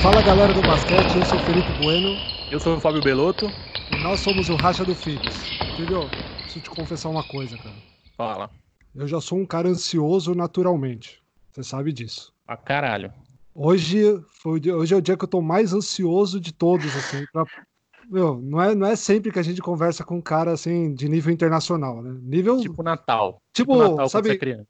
Fala galera do basquete, eu sou o Felipe Bueno. Eu sou o Fábio Belotto. E nós somos o Racha do Filhos. Filho, preciso te confessar uma coisa, cara. Fala. Eu já sou um cara ansioso naturalmente. Você sabe disso. Ah, caralho. Hoje, foi, hoje é o dia que eu tô mais ansioso de todos, assim, pra, meu, não é, não é sempre que a gente conversa com um cara assim de nível internacional, né? Nível tipo Natal. Tipo, tipo Natal sabe? criança.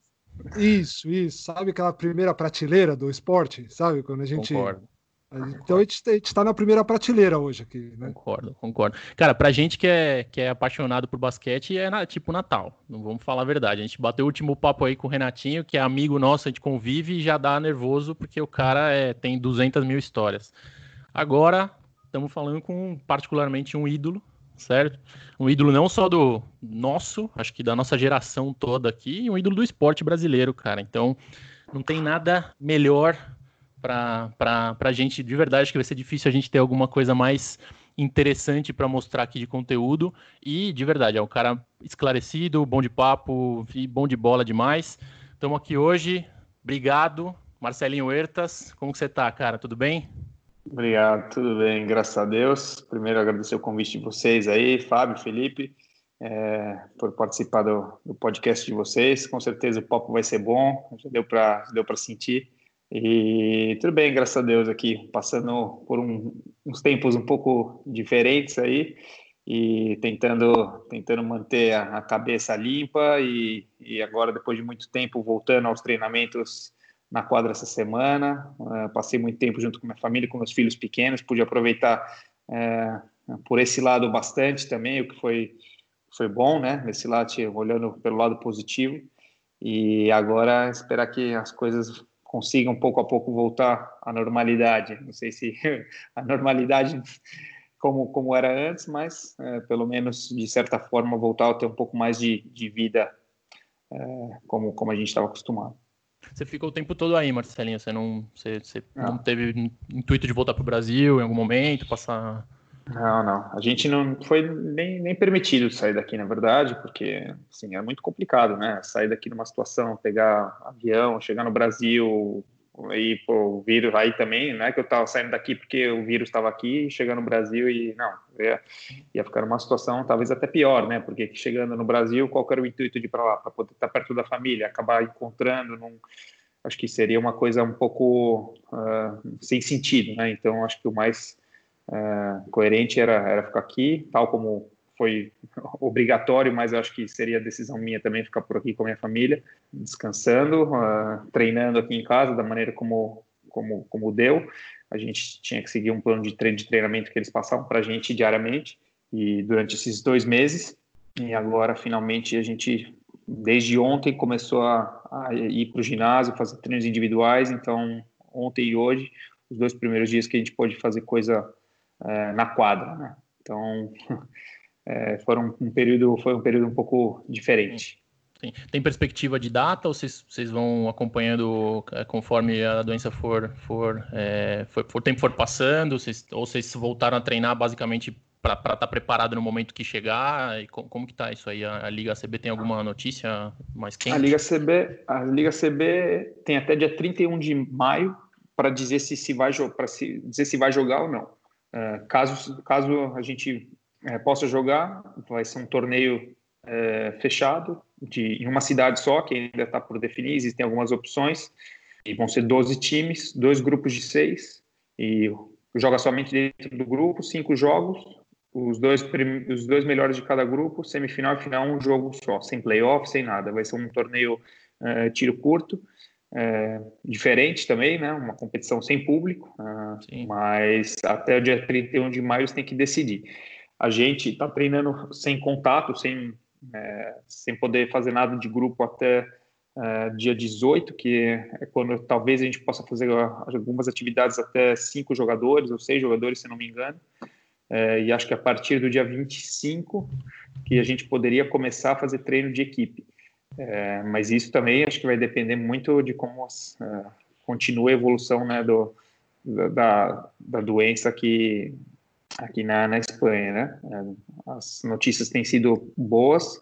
Isso, isso. Sabe aquela primeira prateleira do esporte, sabe? Quando a gente Concordo. Então a gente, gente tá na primeira prateleira hoje aqui, né? Concordo, concordo. Cara, pra gente que é, que é apaixonado por basquete, é na, tipo Natal. Não vamos falar a verdade. A gente bateu o último papo aí com o Renatinho, que é amigo nosso, a gente convive e já dá nervoso, porque o cara é, tem 200 mil histórias. Agora, estamos falando com particularmente um ídolo, certo? Um ídolo não só do nosso, acho que da nossa geração toda aqui, um ídolo do esporte brasileiro, cara. Então, não tem nada melhor para a gente, de verdade, que vai ser difícil a gente ter alguma coisa mais interessante para mostrar aqui de conteúdo. E, de verdade, é um cara esclarecido, bom de papo e bom de bola demais. Estamos aqui hoje. Obrigado, Marcelinho Huertas. Como você está, cara? Tudo bem? Obrigado, tudo bem, graças a Deus. Primeiro, agradecer o convite de vocês aí, Fábio, Felipe, é, por participar do, do, podcast de vocês. Com certeza o papo vai ser bom, já deu para deu sentir. E tudo bem, graças a Deus aqui, passando por um, uns tempos um pouco diferentes aí e tentando tentando manter a, a cabeça limpa e, e, agora depois de muito tempo voltando aos treinamentos na quadra essa semana. Uh, passei muito tempo junto com minha família, com meus filhos pequenos, pude aproveitar uh, por esse lado bastante também, o que foi foi bom, né? Nesse lado, olhando pelo lado positivo. E agora esperar que as coisas consigam pouco a pouco voltar à normalidade. Não sei se a normalidade como, como era antes, mas é, pelo menos de certa forma voltar a ter um pouco mais de, de vida é, como, como a gente estava acostumado. Você ficou o tempo todo aí, Marcelinho? Você não, você, você não ah. teve intuito de voltar para o Brasil em algum momento, passar não, não. A gente não foi nem, nem permitido sair daqui, na verdade, porque assim, é muito complicado, né? Sair daqui numa situação, pegar avião, chegar no Brasil, aí pô, o vírus aí também, não é que eu estava saindo daqui porque o vírus estava aqui, chegando no Brasil e não, ia, ia ficar numa situação talvez até pior, né? Porque chegando no Brasil, qual era o intuito de ir para lá? Para poder estar perto da família, acabar encontrando num, acho que seria uma coisa um pouco uh, sem sentido, né? Então acho que o mais uh, coerente era, era ficar aqui, tal como foi obrigatório, mas acho que seria decisão minha também ficar por aqui com a minha família, descansando, uh, treinando aqui em casa da maneira como, como, como deu. A gente tinha que seguir um plano de treino de treinamento que eles passavam para a gente diariamente e durante esses dois meses. E agora, finalmente, a gente, desde ontem, começou a, a ir para o ginásio, fazer treinos individuais. Então, ontem e hoje, os dois primeiros dias que a gente pôde fazer coisa é, na quadra, né? Então, é, foram um período, foi um período um pouco diferente. Sim. Tem perspectiva de data ou vocês, vocês vão acompanhando é, conforme a doença for, for, é, for, for tempo for passando? Vocês, ou vocês voltaram a treinar basicamente para estar tá preparado no momento que chegar? E como, como que tá isso aí? A, a, Liga CB tem alguma notícia mais quente? A Liga CB, a Liga CB tem até dia 31 de maio para dizer se, se vai para dizer se vai jogar ou não. É, caso, caso a gente é, possa jogar, vai ser um torneio é, fechado de, em uma cidade só, que ainda está por definir, existem algumas opções, e vão ser 12 times, dois grupos de seis, e joga somente dentro do grupo, cinco jogos, os dois, os dois melhores de cada grupo, semifinal e final, um jogo só, sem playoff, sem nada. Vai ser um torneio tiro curto, é, diferente também, né? Uma competição sem público, uh, mas até o dia 31 de maio tem que decidir. A gente está treinando sem contato, sem, é, sem poder fazer nada de grupo até é, dia 18, que é quando talvez a gente possa fazer algumas atividades até cinco jogadores ou seis jogadores, se não me engano. É, e acho que a partir do dia 25 que a gente poderia começar a fazer treino de equipe. É, mas isso também acho que vai depender muito de como uh, continua a evolução né, do, da, da doença aqui, aqui na, na Espanha. Né? É, as notícias têm sido boas,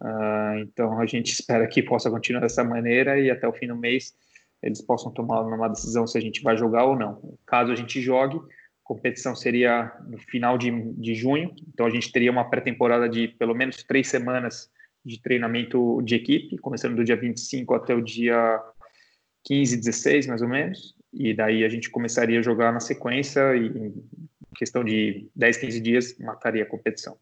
uh, então a gente espera que possa continuar dessa maneira e até o fim do mês eles possam tomar uma decisão se a gente vai jogar ou não. Caso a gente jogue, a competição seria no final de, de junho, então a gente teria uma pré-temporada de pelo menos três semanas de treinamento de equipe, começando do dia 25 até o dia 15, 16, mais ou menos, e daí a gente começaria a jogar na sequência e em questão de 10, 15 dias mataria a competição.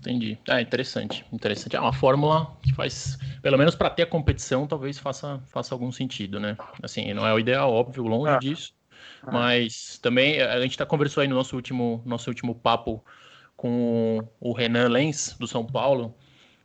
Entendi. É interessante, interessante. É uma fórmula que faz, pelo menos para ter a competição, talvez faça, faça algum sentido, né? Assim, não é o ideal, óbvio, longe é. disso. É. Mas também a gente tá conversou aí no nosso último, nosso último papo com o Renan Lenz do São Paulo.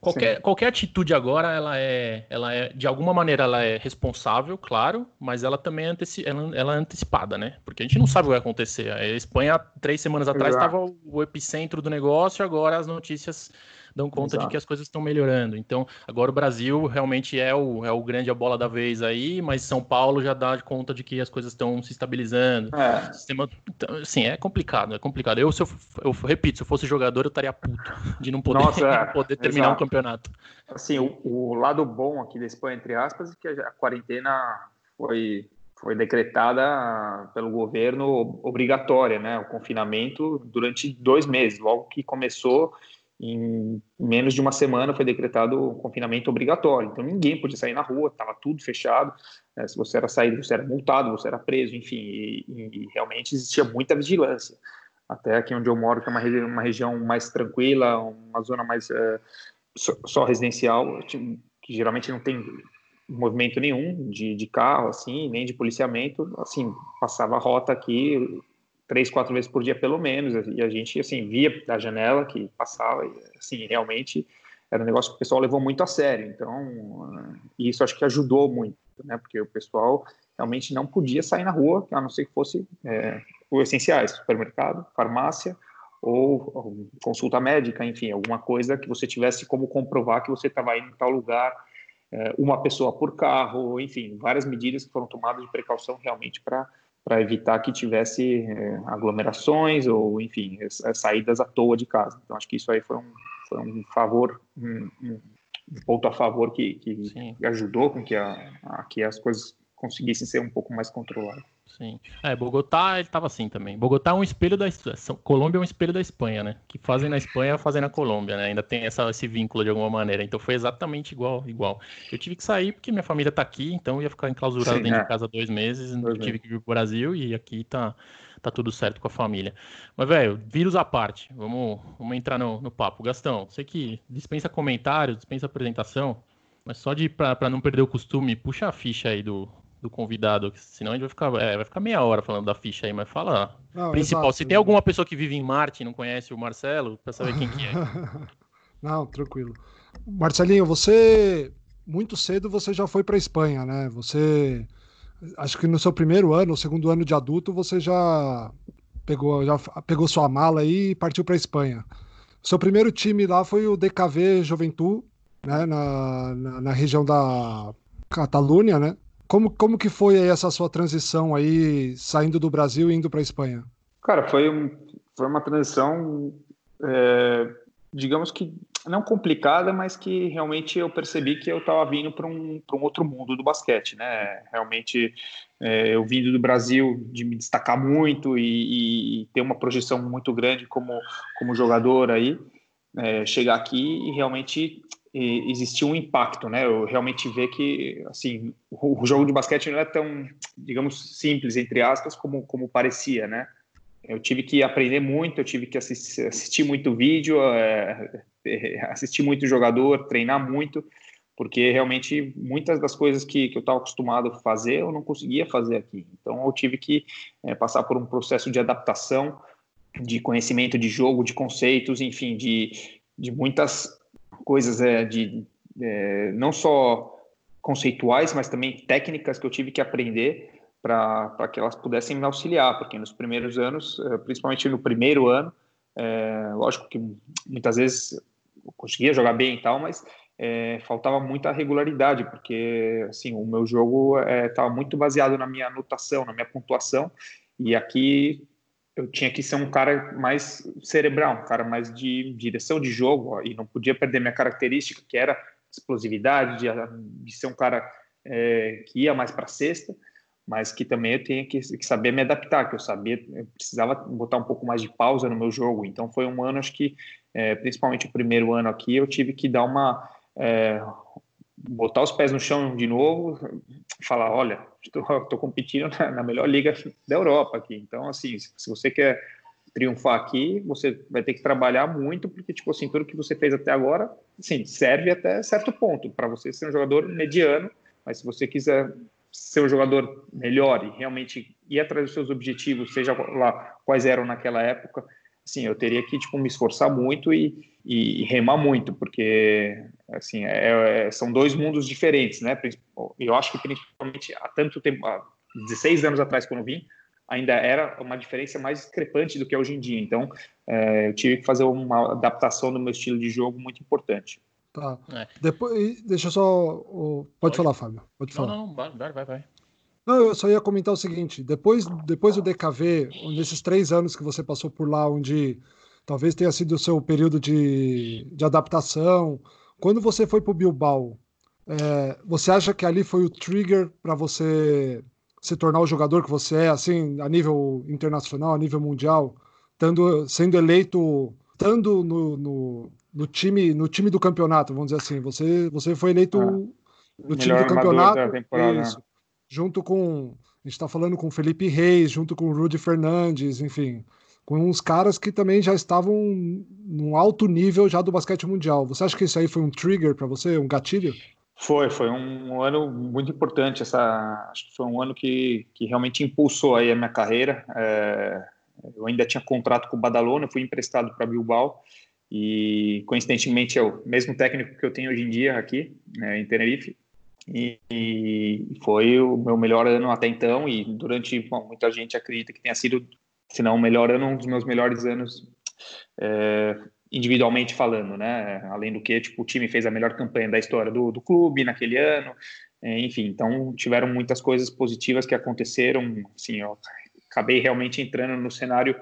Qualquer, qualquer atitude agora, ela é, ela é, de alguma maneira, ela é responsável, claro, mas ela também é, anteci ela, ela é antecipada, né? Porque a gente não sabe o que vai acontecer. A Espanha, três semanas atrás, estava o epicentro do negócio, agora as notícias dão conta Exato. de que as coisas estão melhorando. Então, agora o Brasil realmente é o, é o grande a bola da vez aí, mas São Paulo já dá conta de que as coisas estão se estabilizando. É. Sistema, então, assim, é complicado, é complicado. Eu, se eu, eu, repito, se eu fosse jogador, eu estaria puto de não poder, Nossa, é. poder terminar Exato. um campeonato. Assim, o, o, lado bom aqui da Espanha, entre aspas, é que a quarentena foi foi decretada pelo governo obrigatória, né? O confinamento durante dois meses, logo que começou em menos de uma semana foi decretado o confinamento obrigatório. Então ninguém podia sair na rua, estava tudo fechado. Né? Se você era saído, você era multado, você era preso, enfim. E, e, realmente existia muita vigilância. Até aqui onde eu moro, que é uma, uma região mais tranquila, uma zona mais é, só, só, residencial, que geralmente não tem movimento nenhum de, de carro, assim, nem de policiamento. Assim, passava a rota aqui, três, quatro vezes por dia pelo menos, e a gente, assim, via da janela que passava, e, assim, realmente era um negócio que o pessoal levou muito a sério, então, isso acho que ajudou muito, né, porque o pessoal realmente não podia sair na rua, a não ser que fosse é, o essenciais, supermercado, farmácia, ou, ou consulta médica, enfim, alguma coisa que você tivesse como comprovar que você estava indo em tal lugar, é, uma pessoa por carro, enfim, várias medidas que foram tomadas de precaução realmente para para evitar que tivesse é, aglomerações ou, enfim, saídas à toa de casa. Então, acho que isso aí foi um, foi um favor, um, um ponto a favor que, que ajudou com que, a, a, que as coisas conseguissem ser um pouco mais controladas. Sim. É, Bogotá, ele tava assim também. Bogotá é um espelho da Colômbia é um espelho da Espanha, né? Que fazem na Espanha, fazem na Colômbia, né? Ainda tem essa, esse vínculo de alguma maneira. Então foi exatamente igual, igual. Eu tive que sair porque minha família tá aqui, então eu ia ficar enclausurado Sim, dentro é. de casa dois meses. Dois eu tive que vir pro Brasil e aqui tá, tá tudo certo com a família. Mas, velho, vírus à parte, vamos, vamos entrar no, no papo. Gastão, sei que dispensa comentários, dispensa apresentação, mas só de para não perder o costume, puxa a ficha aí do, do convidado, senão a gente vai ficar, é, vai ficar meia hora falando da ficha aí, mas fala não, principal. Exato. Se tem alguma pessoa que vive em Marte e não conhece o Marcelo, para saber quem que é. não, tranquilo. Marcelinho, você muito cedo você já foi para Espanha, né? Você acho que no seu primeiro ano, ou segundo ano de adulto, você já pegou já pegou sua mala aí e partiu para Espanha. Seu primeiro time lá foi o DKV Juventud, né, na, na, na região da Catalunha, né? Como, como que foi essa sua transição aí, saindo do Brasil e indo para a Espanha? Cara, foi, um, foi uma transição, é, digamos que não complicada, mas que realmente eu percebi que eu estava vindo para um, um outro mundo do basquete, né? Realmente, é, eu vindo do Brasil de me destacar muito e, e ter uma projeção muito grande como, como jogador aí, é, chegar aqui e realmente existia um impacto, né? Eu realmente ver que, assim, o, jogo de basquete não é tão, digamos, simples, entre aspas, como, como parecia, né? Eu tive que aprender muito, eu tive que assistir, assistir muito vídeo, é, assistir muito jogador, treinar muito, porque realmente muitas das coisas que, que eu estava acostumado a fazer, eu não conseguia fazer aqui. Então, eu tive que é, passar por um processo de adaptação, de conhecimento de jogo, de conceitos, enfim, de, de muitas coisas é, de é, não só conceituais, mas também técnicas que eu tive que aprender para que elas pudessem me auxiliar, porque nos primeiros anos, é, principalmente no primeiro ano, é, lógico que muitas vezes eu conseguia jogar bem e tal, mas é, faltava muita regularidade, porque assim o meu jogo estava é, muito baseado na minha anotação, na minha pontuação, e aqui eu tinha que ser um cara mais cerebral, um cara mais de direção de jogo, ó, e não podia perder minha característica, que era explosividade, de, de ser um cara é, que ia mais para sexta, mas que também eu tinha que, que, saber me adaptar, que eu sabia, eu precisava botar um pouco mais de pausa no meu jogo. Então foi um ano, acho que, é, principalmente o primeiro ano aqui, eu tive que dar uma é, botar os pés no chão de novo, falar, olha, estou competindo na, na, melhor liga da Europa aqui. Então, assim, se você quer triunfar aqui, você vai ter que trabalhar muito, porque, tipo assim, tudo que você fez até agora, sim, serve até certo ponto para você ser um jogador mediano, mas se você quiser ser um jogador melhor e realmente ir atrás dos seus objetivos, seja lá quais eram naquela época, assim, eu teria que, tipo, me esforçar muito e, e, remar muito, porque assim é, é, são dois mundos diferentes, né? Eu acho que principalmente há tanto tempo, há 16 anos atrás quando eu vim, ainda era uma diferença mais discrepante do que é hoje em dia. Então, é, eu tive que fazer uma adaptação do meu estilo de jogo muito importante. Tá. É. Depois, deixa eu só. Pode, Pode, falar, Fábio. Pode falar. Não, não, vai, vai, vai. Não, eu só ia comentar o seguinte: depois, depois do DKV, nesses três anos que você passou por lá, onde talvez tenha sido o seu período de, de adaptação, quando você foi para o Bilbao, é, você acha que ali foi o trigger para você se tornar o jogador que você é, assim, a nível internacional, a nível mundial, tando, sendo eleito, estando no, no, no, time, no time do campeonato, vamos dizer assim, você, você foi eleito no time do campeonato, isso, junto com, a gente está falando com Felipe Reis, junto com Rudy Fernandes, enfim, com uns caras que também já estavam num alto nível já do basquete mundial. Você acha que isso aí foi um trigger para você, um gatilho? Foi, foi um ano muito importante. Essa, acho que foi um ano que, que realmente impulsou aí a minha carreira. É, eu ainda tinha contrato com o Badalona, fui emprestado para Bilbao e coincidentemente é o mesmo técnico que eu tenho hoje em dia aqui né, em Tenerife. E, e, foi o meu melhor ano até então e durante bom, muita gente acredita que tenha sido se não o melhor ano, um dos meus melhores anos é, individualmente falando, né? Além do que, tipo, o time fez a melhor campanha da história do, do clube naquele ano, é, enfim, então tiveram muitas coisas positivas que aconteceram, assim, eu acabei realmente entrando no cenário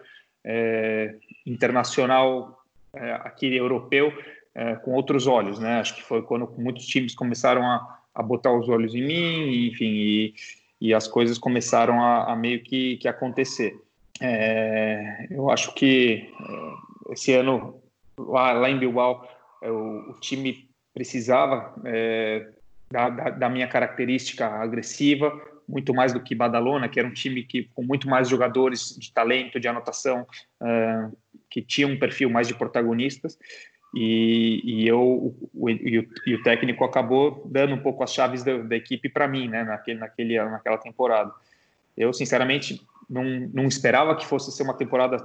é, internacional é, aqui europeu é, com outros olhos, né? Acho que foi quando muitos times começaram a, a botar os olhos em mim, enfim, e, e as coisas começaram a, a meio que, que acontecer. É, eu acho que é, esse ano, lá, lá em Bilbao, é, o, o time precisava é, da, da, da, minha característica agressiva, muito mais do que Badalona, que era um time que, com muito mais jogadores de talento, de anotação, é, que tinha um perfil mais de protagonistas. E, e eu o, e o, e o, técnico acabou dando um pouco as chaves da, da equipe para mim, né, naquele, naquele, naquela temporada. Eu, sinceramente, não, não esperava que fosse ser uma temporada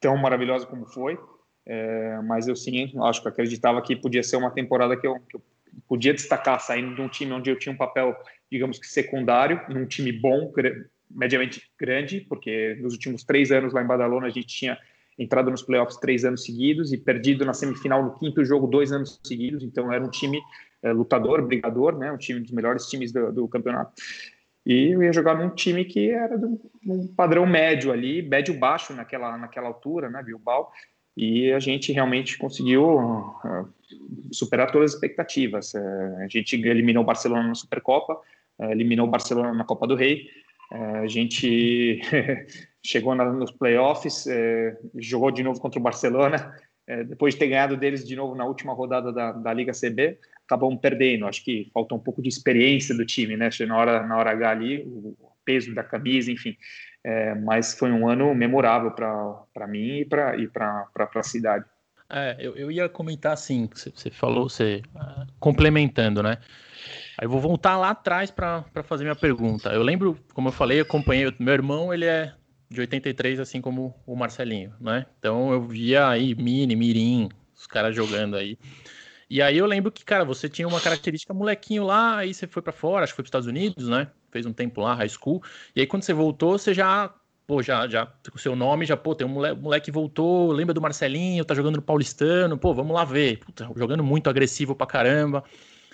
tão maravilhosa como foi, é, mas eu sim, acho que acreditava que podia ser uma temporada que eu, que eu, podia destacar, saindo de um time onde eu tinha um papel, digamos que secundário, num time bom, mediamente grande, porque nos últimos três anos lá em Badalona a gente tinha entrado nos playoffs três anos seguidos e perdido na semifinal no quinto jogo dois anos seguidos, então era um time é, lutador, brigador, né, um time dos melhores times do, do campeonato. E eu ia jogar num time que era de um padrão médio ali, médio-baixo naquela, naquela altura, né, Bilbao. E a gente realmente conseguiu uh, superar todas as expectativas. Uh, a gente eliminou o Barcelona na Supercopa, uh, eliminou o Barcelona na Copa do Rei. a gente chegou na, nos playoffs, jogou de novo contra o Barcelona, depois de ter ganhado deles de novo na última rodada da, da Liga CB acabamos perdendo. Acho que faltou um pouco de experiência do time, né? Na hora, na hora H ali, o peso da camisa, enfim. É, mas foi um ano memorável para mim e para e a cidade. É, eu, eu ia comentar assim, você falou, você uh, complementando, né? Aí eu vou voltar lá atrás para fazer minha pergunta. Eu lembro, como eu falei, acompanhei, meu irmão, ele é de 83, assim como o Marcelinho, né? Então eu via aí Mini, Mirim, os caras jogando aí. E aí eu lembro que, cara, você tinha uma característica molequinho lá, aí você foi para fora, acho que foi para os Estados Unidos, né? Fez um tempo lá, high school. E aí quando você voltou, você já, pô, já, já, o seu nome, já, pô, tem um moleque, moleque voltou, lembra do Marcelinho, tá jogando no Paulistano, pô, vamos lá ver. Puta, jogando muito agressivo pra caramba.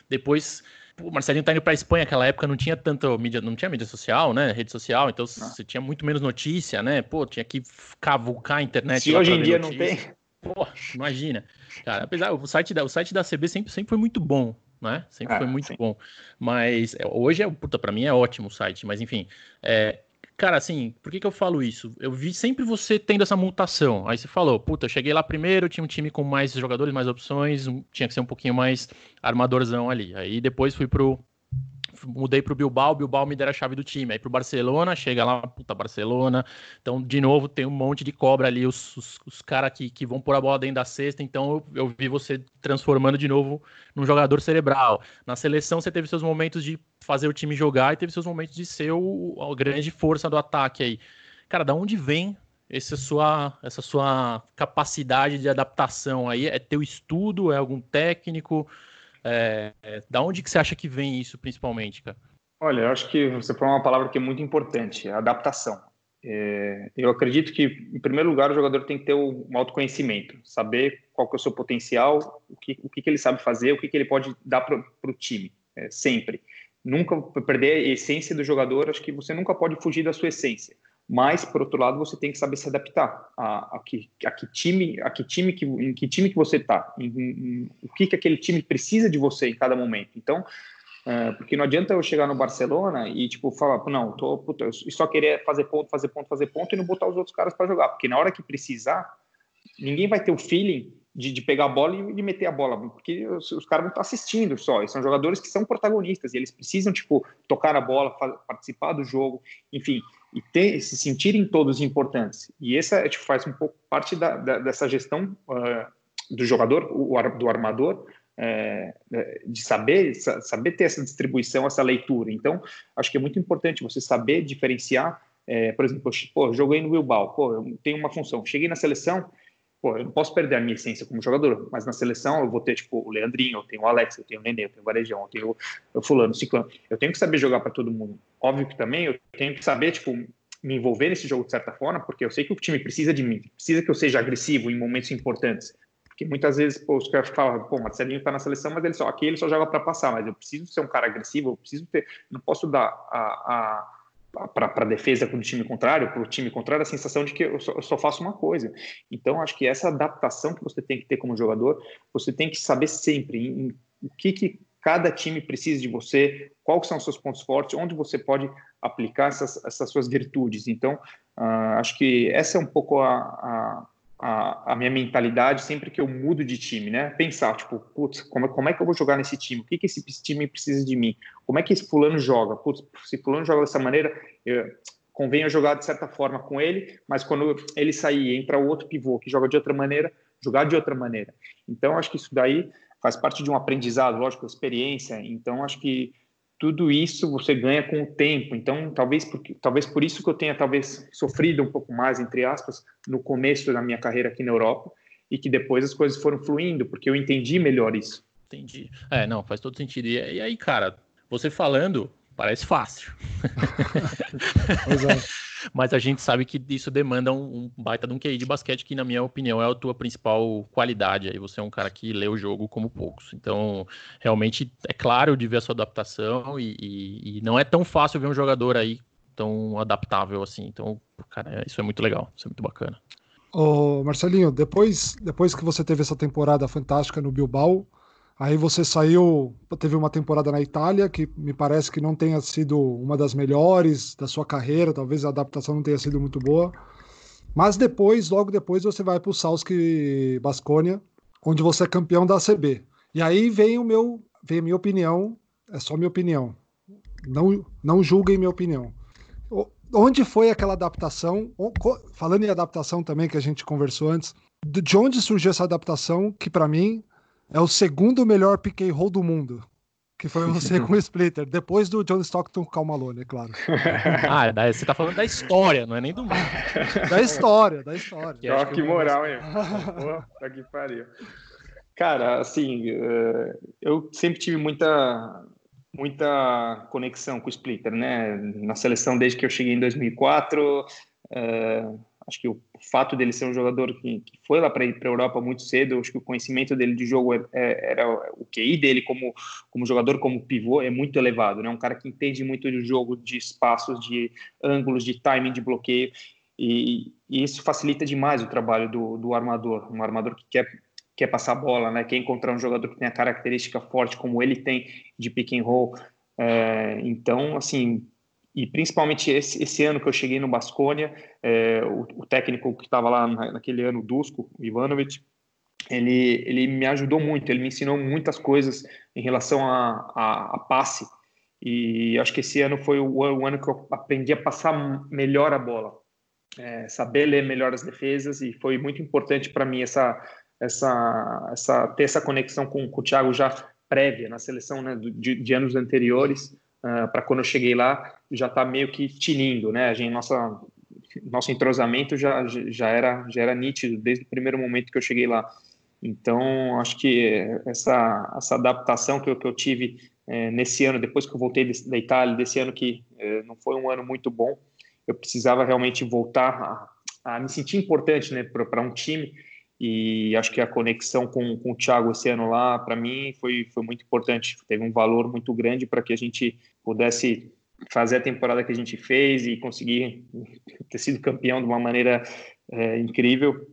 Depois, o Marcelinho tá indo pra Espanha, naquela época não tinha tanta mídia, não tinha mídia social, né? Rede social, então ah. você tinha muito menos notícia, né? Pô, tinha que cavucar a internet. Se hoje em dia notícia. não tem. Pô, imagina. Cara, apesar, o site da, o site da CB sempre, sempre foi muito bom, né? Sempre é, foi muito sim. bom. Mas é, hoje é, puta, pra mim é ótimo o site, mas enfim. É, cara, assim, por que, que eu falo isso? Eu vi sempre você tendo essa mutação. Aí você falou, puta, eu cheguei lá primeiro, tinha um time com mais jogadores, mais opções, tinha que ser um pouquinho mais armadorzão ali. Aí depois fui pro mudei para o Bilbao, Bilbao me dera a chave do time. Aí para o Barcelona, chega lá, puta Barcelona. Então, de novo, tem um monte de cobra ali, os, os, os caras que, que vão pôr a bola dentro da cesta. Então, eu, eu vi você transformando de novo num jogador cerebral. Na seleção, você teve seus momentos de fazer o time jogar e teve seus momentos de ser o, a grande força do ataque aí. Cara, da onde vem essa sua, essa sua capacidade de adaptação aí? É teu estudo? É algum técnico? É, é, da onde que você acha que vem isso, principalmente, cara? Olha, eu acho que você falou uma palavra que é muito importante, a adaptação. É, eu acredito que, em primeiro lugar, o jogador tem que ter um autoconhecimento, saber qual que é o seu potencial, o que, o que, que ele sabe fazer, o que, que ele pode dar para o time, é, sempre. Nunca perder a essência do jogador, acho que você nunca pode fugir da sua essência. Mas, por outro lado, você tem que saber se adaptar a, a, que, a que time, a que time que, em que time que você está, o que, que aquele time precisa de você em cada momento. Então, é, porque não adianta eu chegar no Barcelona e tipo falar, não, tô, puta, eu só querer fazer ponto, fazer ponto, fazer ponto e não botar os outros caras para jogar, porque na hora que precisar, ninguém vai ter o feeling de, de, pegar a bola e de meter a bola, porque os, os caras vão estar assistindo só. E são jogadores que são protagonistas e eles precisam tipo tocar a bola, participar do jogo, enfim e ter, se sentirem todos importantes. E essa tipo, faz um pouco parte da, da, dessa gestão uh, do jogador, o, do armador, é, de saber saber ter essa distribuição, essa leitura. Então, acho que é muito importante você saber diferenciar. É, por exemplo, pô, joguei no Bilbao, pô, eu tenho uma função. Cheguei na seleção, pô, eu não posso perder a minha essência como jogador, mas na seleção eu vou ter, tipo, o Leandrinho, eu tenho o Alex, eu tenho o Nenê, eu tenho o Varejão, eu tenho o Fulano, Ciclano. Eu tenho que saber jogar para todo mundo. Óbvio que também eu tenho que saber, tipo, me envolver nesse jogo de certa forma, porque eu sei que o time precisa de mim, precisa que eu seja agressivo em momentos importantes. Porque muitas vezes pô, os caras falam, pô, Marcelinho tá na seleção, mas ele só, aqui ele só joga para passar, mas eu preciso ser um cara agressivo, eu preciso ter, não posso dar a, a para a defesa do time contrário, para o time contrário, a sensação de que eu só, eu só, faço uma coisa. Então, acho que essa adaptação que você tem que ter como jogador, você tem que saber sempre em, em, o que, que cada time precisa de você, quais são os seus pontos fortes, onde você pode aplicar essas, essas suas virtudes. Então, uh, acho que essa é um pouco a, a a, a, minha mentalidade sempre que eu mudo de time, né? Pensar, tipo, putz, como, como é que eu vou jogar nesse time? O que, que esse time precisa de mim? Como é que esse fulano joga? Putz, se fulano joga dessa maneira, eu, convém eu jogar de certa forma com ele, mas quando ele sair, entra o outro pivô que joga de outra maneira, jogar de outra maneira. Então, acho que isso daí faz parte de um aprendizado, lógico, experiência. Então, acho que tudo isso você ganha com o tempo. Então, talvez, porque, talvez por isso que eu tenha talvez sofrido um pouco mais, entre aspas, no começo da minha carreira aqui na Europa e que depois as coisas foram fluindo, porque eu entendi melhor isso. Entendi. É, não, faz todo sentido. E, e aí, cara, você falando, parece fácil. é. Mas a gente sabe que isso demanda um, um baita de um QI de basquete, que, na minha opinião, é a tua principal qualidade. Aí você é um cara que lê o jogo como poucos. Então, realmente, é claro de ver a sua adaptação e, e, e não é tão fácil ver um jogador aí tão adaptável assim. Então, cara, isso é muito legal, isso é muito bacana. Ô Marcelinho, depois, depois que você teve essa temporada fantástica no Bilbao, Aí você saiu, teve uma temporada na Itália que me parece que não tenha sido uma das melhores da sua carreira, talvez a adaptação não tenha sido muito boa. Mas depois, logo depois, você vai para o Salski Basconia, onde você é campeão da ACB. E aí vem o meu, vem a minha opinião, é só minha opinião. Não, não julguem minha opinião. Onde foi aquela adaptação? Falando em adaptação também, que a gente conversou antes, de onde surgiu essa adaptação que para mim é o segundo melhor pick and roll do mundo. Que foi você com o Splitter, depois do John Stockton com o Malone, é claro. ah, você tá falando da história, não é nem do mundo. Da história, da história. Que, que, que moral, hein? Pô, que pariu. Cara, assim, eh, eu sempre tive muita muita conexão com o Splitter, né? Na seleção desde que eu cheguei em 2004, Acho que o fato dele ser um jogador que, que foi lá para a Europa muito cedo, acho que o conhecimento dele de jogo é, é, era o QI dele como, como jogador, como pivô, é muito elevado. Né? Um cara que entende muito do jogo, de espaços, de ângulos, de timing, de bloqueio. E, e isso facilita demais o trabalho do, do armador. Um armador que quer quer passar a bola, né? Quer encontrar um jogador que tem a característica forte como ele tem de pick and roll. É, então, assim, e principalmente esse, esse, ano que eu cheguei no Basconia, é, o, o, técnico que estava lá naquele ano, Dusko, Ivanovic, ele, ele me ajudou muito, ele me ensinou muitas coisas em relação a, a, a passe. E acho que esse ano foi o, o, ano que eu aprendi a passar melhor a bola, é, saber ler melhor as defesas, e foi muito importante para mim essa, essa, essa, ter essa conexão com, com o Thiago já prévia na seleção né, de, de anos anteriores, uh, para quando eu cheguei lá já está meio que tinindo, né? A gente, nossa, nosso entrosamento já, já, era, já era nítido desde o primeiro momento que eu cheguei lá. Então, acho que essa, essa adaptação que eu, que eu tive é, nesse ano, depois que eu voltei de, da Itália, desse ano que é, não foi um ano muito bom, eu precisava realmente voltar a, a me sentir importante né, para um time. E acho que a conexão com, com o Thiago esse ano lá, para mim, foi, foi muito importante. Teve um valor muito grande para que a gente pudesse fazer a temporada que a gente fez e conseguir ter sido campeão de uma maneira é, incrível.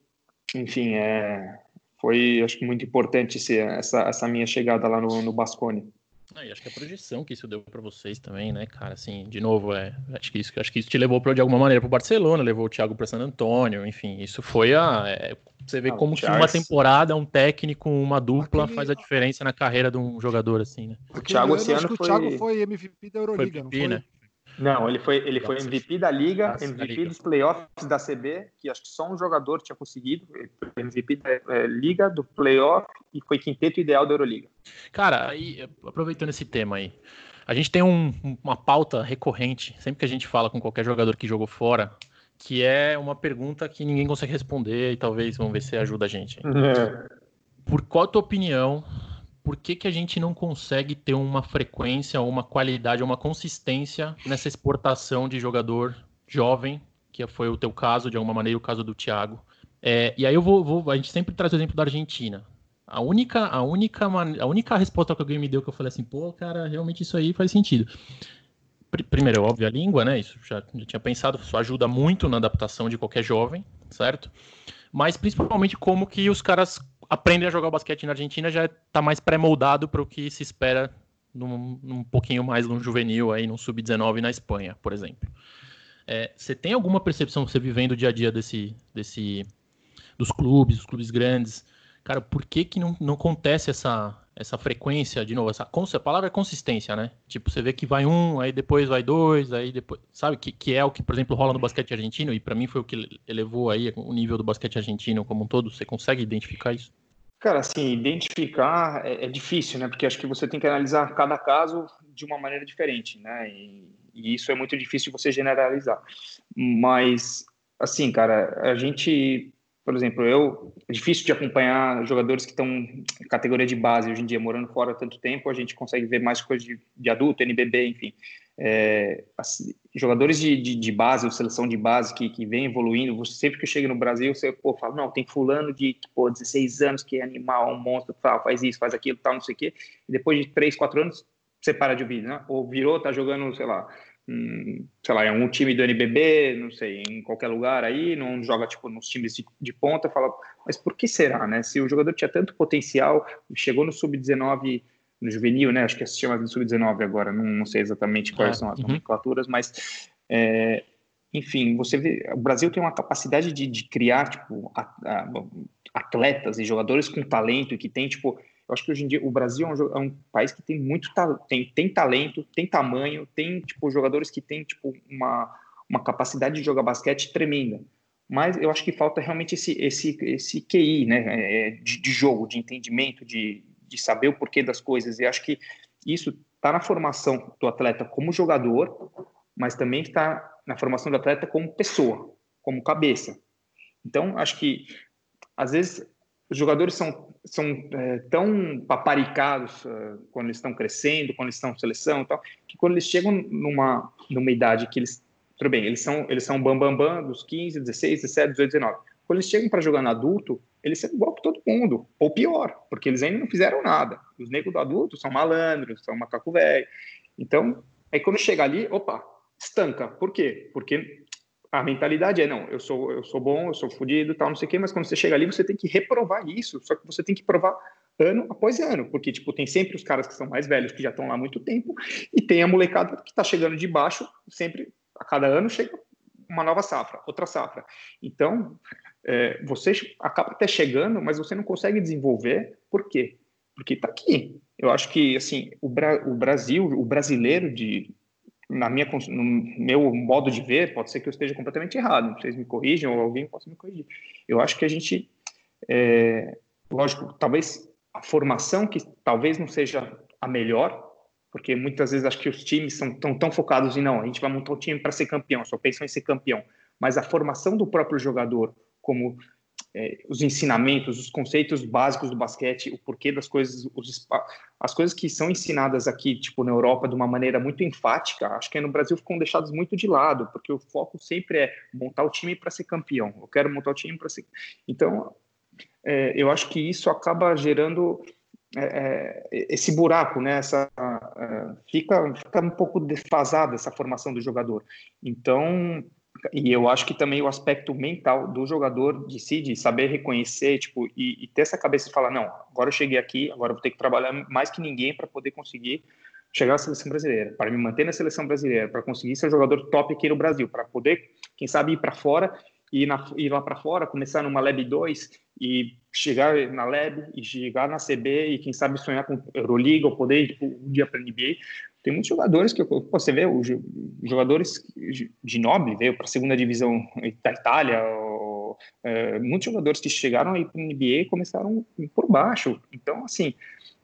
Enfim, é, foi acho que muito importante esse, essa, essa minha chegada lá no, no Bascone. Ah, e acho que a projeção que isso deu para vocês também, né, cara? Assim, de novo, é, acho que isso, acho que isso te levou pra, de alguma maneira para o Barcelona, levou o Thiago para San Antônio, enfim, isso foi a. É, você vê ah, como que uma temporada, um técnico, uma dupla Aquele... faz a diferença na carreira de um jogador assim, né? O Thiago esse ano, acho que foi... o Thiago foi MVP da Euroliga, foi MVP, não foi? Né? Não, ele foi, ele foi MVP da Liga, MVP dos playoffs da CB, que acho que só um jogador tinha conseguido. MVP da é, Liga, do playoff e foi quinteto ideal da Euroliga. Cara, aí, aproveitando esse tema aí, a gente tem um, uma pauta recorrente, sempre que a gente fala com qualquer jogador que jogou fora, que é uma pergunta que ninguém consegue responder e talvez vamos ver se ajuda a gente. É. Por qual a tua opinião por que, que a gente não consegue ter uma frequência, uma qualidade, uma consistência nessa exportação de jogador jovem, que foi o teu caso, de alguma maneira, o caso do Thiago. É, e aí eu vou, vou, a gente sempre traz o exemplo da Argentina. A única, a única, a única resposta que alguém me deu que eu falei assim, pô, cara, realmente isso aí faz sentido. Primeiro, óbvio, a língua, né? Isso já, já tinha pensado, isso ajuda muito na adaptação de qualquer jovem, certo? Mas principalmente como que os caras aprendem a jogar basquete na Argentina já está mais pré-moldado para o que se espera num, num, pouquinho mais no juvenil, aí, no sub-19 na Espanha, por exemplo. É, você tem alguma percepção, você vivendo o dia a dia desse, desse, dos clubes, dos clubes grandes, cara, por que, que não, não acontece essa, essa frequência, de novo, essa a palavra é consistência, né? Tipo, você vê que vai um, aí depois vai dois, aí depois, sabe? Que, que é o que, por exemplo, rola no basquete argentino, e para mim foi o que elevou aí o nível do basquete argentino como um todo. Você consegue identificar isso? Cara, assim, identificar é, é, difícil, né? Porque acho que você tem que analisar cada caso de uma maneira diferente, né? E, e, isso é muito difícil de você generalizar. Mas, assim, cara, a gente, por exemplo, eu é difícil de acompanhar jogadores que estão em categoria de base hoje em dia, morando fora tanto tempo, a gente consegue ver mais coisas de, de adulto, NBB, enfim é, assim, jogadores de, de, de, base ou seleção de base que, que vem evoluindo, você, sempre que chega no Brasil, você pô, fala, não, tem fulano de pô, 16 anos que é animal, um monstro, faz isso, faz aquilo, tal, não sei o quê, e depois de 3, 4 anos, você para de ouvir, né? Ou virou, tá jogando, sei lá, hum, sei lá, é um time do NBB, não sei, em qualquer lugar aí, não joga, tipo, nos times de, de ponta, fala, mas por que será, né? Se o jogador tinha tanto potencial, chegou no Sub-19 no juvenil, né? Acho que se chama sub-19 agora, não, não, sei exatamente quais ah, são as uhum. nomenclaturas, mas é, enfim, você vê, o Brasil tem uma capacidade de, de criar tipo atletas e jogadores com talento que tem tipo, eu acho que hoje em dia o Brasil é um, é um país que tem muito tem, tem talento, tem tamanho, tem tipo jogadores que têm tipo uma uma capacidade de jogar basquete tremenda. Mas eu acho que falta realmente esse esse esse QI, né, é, de, de jogo, de entendimento, de, de saber o porquê das coisas. E acho que isso está na formação do atleta como jogador, mas também está na formação do atleta como pessoa, como cabeça. Então, acho que às vezes os jogadores são, são é, tão paparicados uh, quando eles estão crescendo, quando eles estão em seleção e tal, que quando eles chegam numa, numa idade que eles. Tudo bem, eles são, eles são bambambam bam, bam, dos 15, 16, 17, 18, 19. Quando eles chegam para jogar no adulto, eles são igual que todo mundo, ou pior, porque eles ainda não fizeram nada. Os negros do adulto são malandros, são macaco velho. Então, aí quando chega ali, opa, estanca. Por quê? Porque a mentalidade é, não, eu sou, eu sou bom, eu sou fodido, tal, não sei o quê, mas quando você chega ali, você tem que reprovar isso, só que você tem que provar ano após ano, porque, tipo, tem sempre os caras que são mais velhos, que já estão lá há muito tempo, e tem a molecada que está chegando de baixo, sempre, a cada ano chega uma nova safra, outra safra. Então, é, você acaba até chegando, mas você não consegue desenvolver, por quê? Porque está aqui. Eu acho que, assim, o, Bra o Brasil, o brasileiro de na minha, no meu modo de ver, pode ser que eu esteja completamente errado, vocês me corrijam ou alguém possa me corrigir. Eu acho que a gente, é, lógico, talvez a formação que talvez não seja a melhor, porque muitas vezes acho que os times são tão, tão focados em não, a gente vai montar um time para ser campeão, só pensam em ser campeão, mas a formação do próprio jogador, como é, os ensinamentos, os conceitos básicos do basquete, o porquê das coisas, os, as coisas que são ensinadas aqui, tipo na Europa, de uma maneira muito enfática, acho que no Brasil ficam deixadas muito de lado, porque o foco sempre é montar o time para ser campeão. Eu quero montar o time para ser. Então, é, eu acho que isso acaba gerando é, é esse buraco, né? Essa, fica, fica um pouco defasada essa formação do jogador. Então, e eu acho que também o aspecto mental do jogador de si, de saber reconhecer, tipo, e, e ter essa cabeça de falar, não, agora eu cheguei aqui, agora eu vou ter que trabalhar mais que ninguém para poder conseguir chegar à seleção brasileira, para me manter na seleção brasileira, para conseguir ser jogador top aqui no Brasil, para poder, quem sabe, ir para fora e ir, lá para fora, começar numa Lab 2 e chegar na Lab e chegar na CB e quem sabe sonhar com Euroliga ou poder ir tipo, um dia para NBA. Tem muitos jogadores que você vê, os jogadores de nobre veio para a segunda divisão da Itália, ou, é, muitos jogadores que chegaram aí para a NBA começaram por baixo. Então, assim,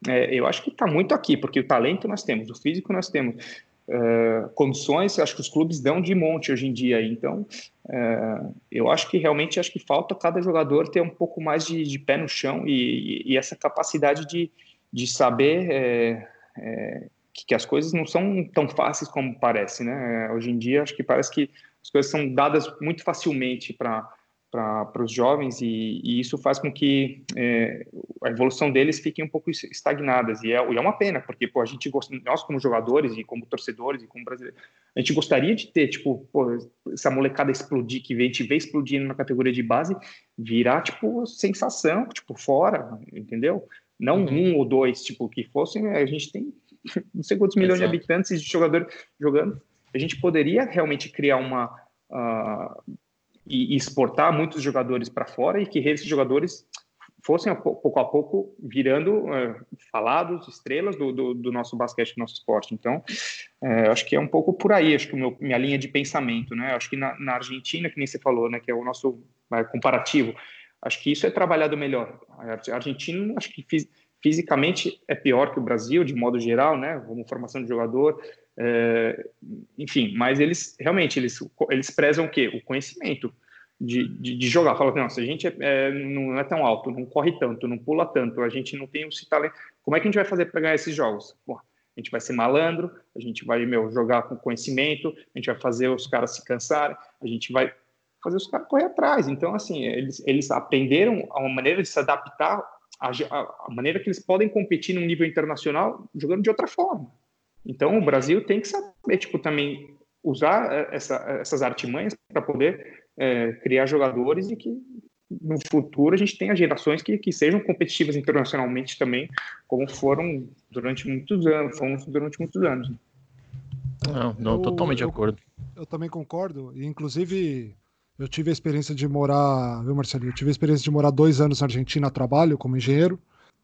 é, eu acho que está muito aqui, porque o talento nós temos, o físico nós temos, é, condições, acho que os clubes dão de monte hoje em dia. Então, é, eu acho que realmente acho que falta cada jogador ter um pouco mais de, de pé no chão e, e, essa capacidade de, de saber é, é que, que, as coisas não são tão fáceis como parece, né? Hoje em dia, acho que parece que as coisas são dadas muito facilmente para para os jovens e, e, isso faz com que é, a evolução deles fique um pouco estagnadas e é, e é uma pena porque pô, a gente gosta, nós como jogadores e como torcedores e como brasileiros a gente gostaria de ter tipo pô, essa molecada explodir que a gente vê explodindo na categoria de base virar tipo sensação tipo fora entendeu não uhum. um ou dois tipo que fossem a gente tem não sei quantos milhões Exato. de habitantes de jogadores jogando, a gente poderia realmente criar uma. Uh, e, exportar muitos jogadores para fora e que esses jogadores fossem pouco a pouco virando uh, falados, estrelas do, do, do, nosso basquete, do nosso esporte. Então, uh, acho que é um pouco por aí, acho que meu, minha linha de pensamento, né? Acho que na, na, Argentina, que nem você falou, né, que é o nosso uh, comparativo, acho que isso é trabalhado melhor. A Argentina, acho que fiz, fisicamente é pior que o Brasil, de modo geral, né? Como formação de jogador, é, enfim, mas eles realmente eles, eles prezam o quê? O conhecimento de, de, de jogar. Fala, não, se a gente é, é, não é tão alto, não corre tanto, não pula tanto, a gente não tem esse talento, como é que a gente vai fazer para ganhar esses jogos? A gente vai ser malandro, a gente vai meu, jogar com conhecimento, a gente vai fazer os caras se cansarem, a gente vai fazer os caras correr atrás. Então, assim, eles, eles aprenderam a uma maneira de se adaptar a, a, maneira que eles podem competir num nível internacional jogando de outra forma. Então, o Brasil tem que saber, tipo, também usar eh, essa, essas artimanhas para poder é, criar jogadores e que no futuro a gente tenha gerações que, que sejam competitivas internacionalmente também, como foram durante muitos anos, fomos durante muitos anos. Não, não eu, totalmente eu, de acordo. Eu também concordo, e inclusive eu tive a experiência de morar, viu, Marcelinho? Eu tive a experiência de morar dois anos na Argentina a trabalho como engenheiro.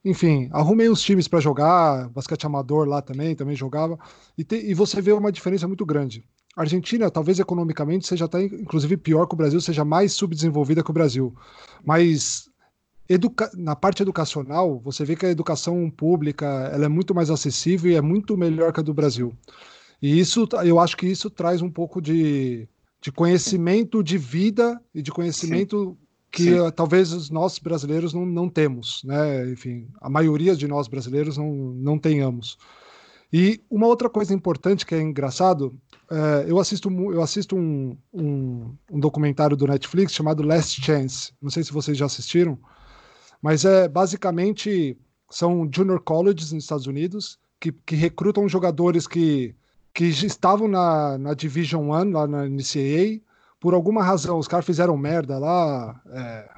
Enfim, arrumei uns times para jogar, basquete amador lá também, também jogava. E, te, e você vê uma diferença muito grande. A Argentina, talvez economicamente, seja até inclusive pior que o Brasil, seja mais subdesenvolvida que o Brasil. Mas educa na parte educacional, você vê que a educação pública ela é muito mais acessível e é muito melhor que a do Brasil. E isso, eu acho que isso traz um pouco de, de conhecimento de vida e de conhecimento Sim. que Sim. Uh, talvez nós brasileiros não, não temos, né? Enfim, a maioria de nós brasileiros não, não tenhamos. E uma outra coisa importante que é engraçado, é, eu assisto, eu assisto um, um, um, documentário do Netflix chamado Last Chance. Não sei se vocês já assistiram, mas é basicamente são junior colleges nos Estados Unidos que, que recrutam jogadores que que estavam na, na Division One, lá na NCAA, por alguma razão, os caras fizeram merda lá, é,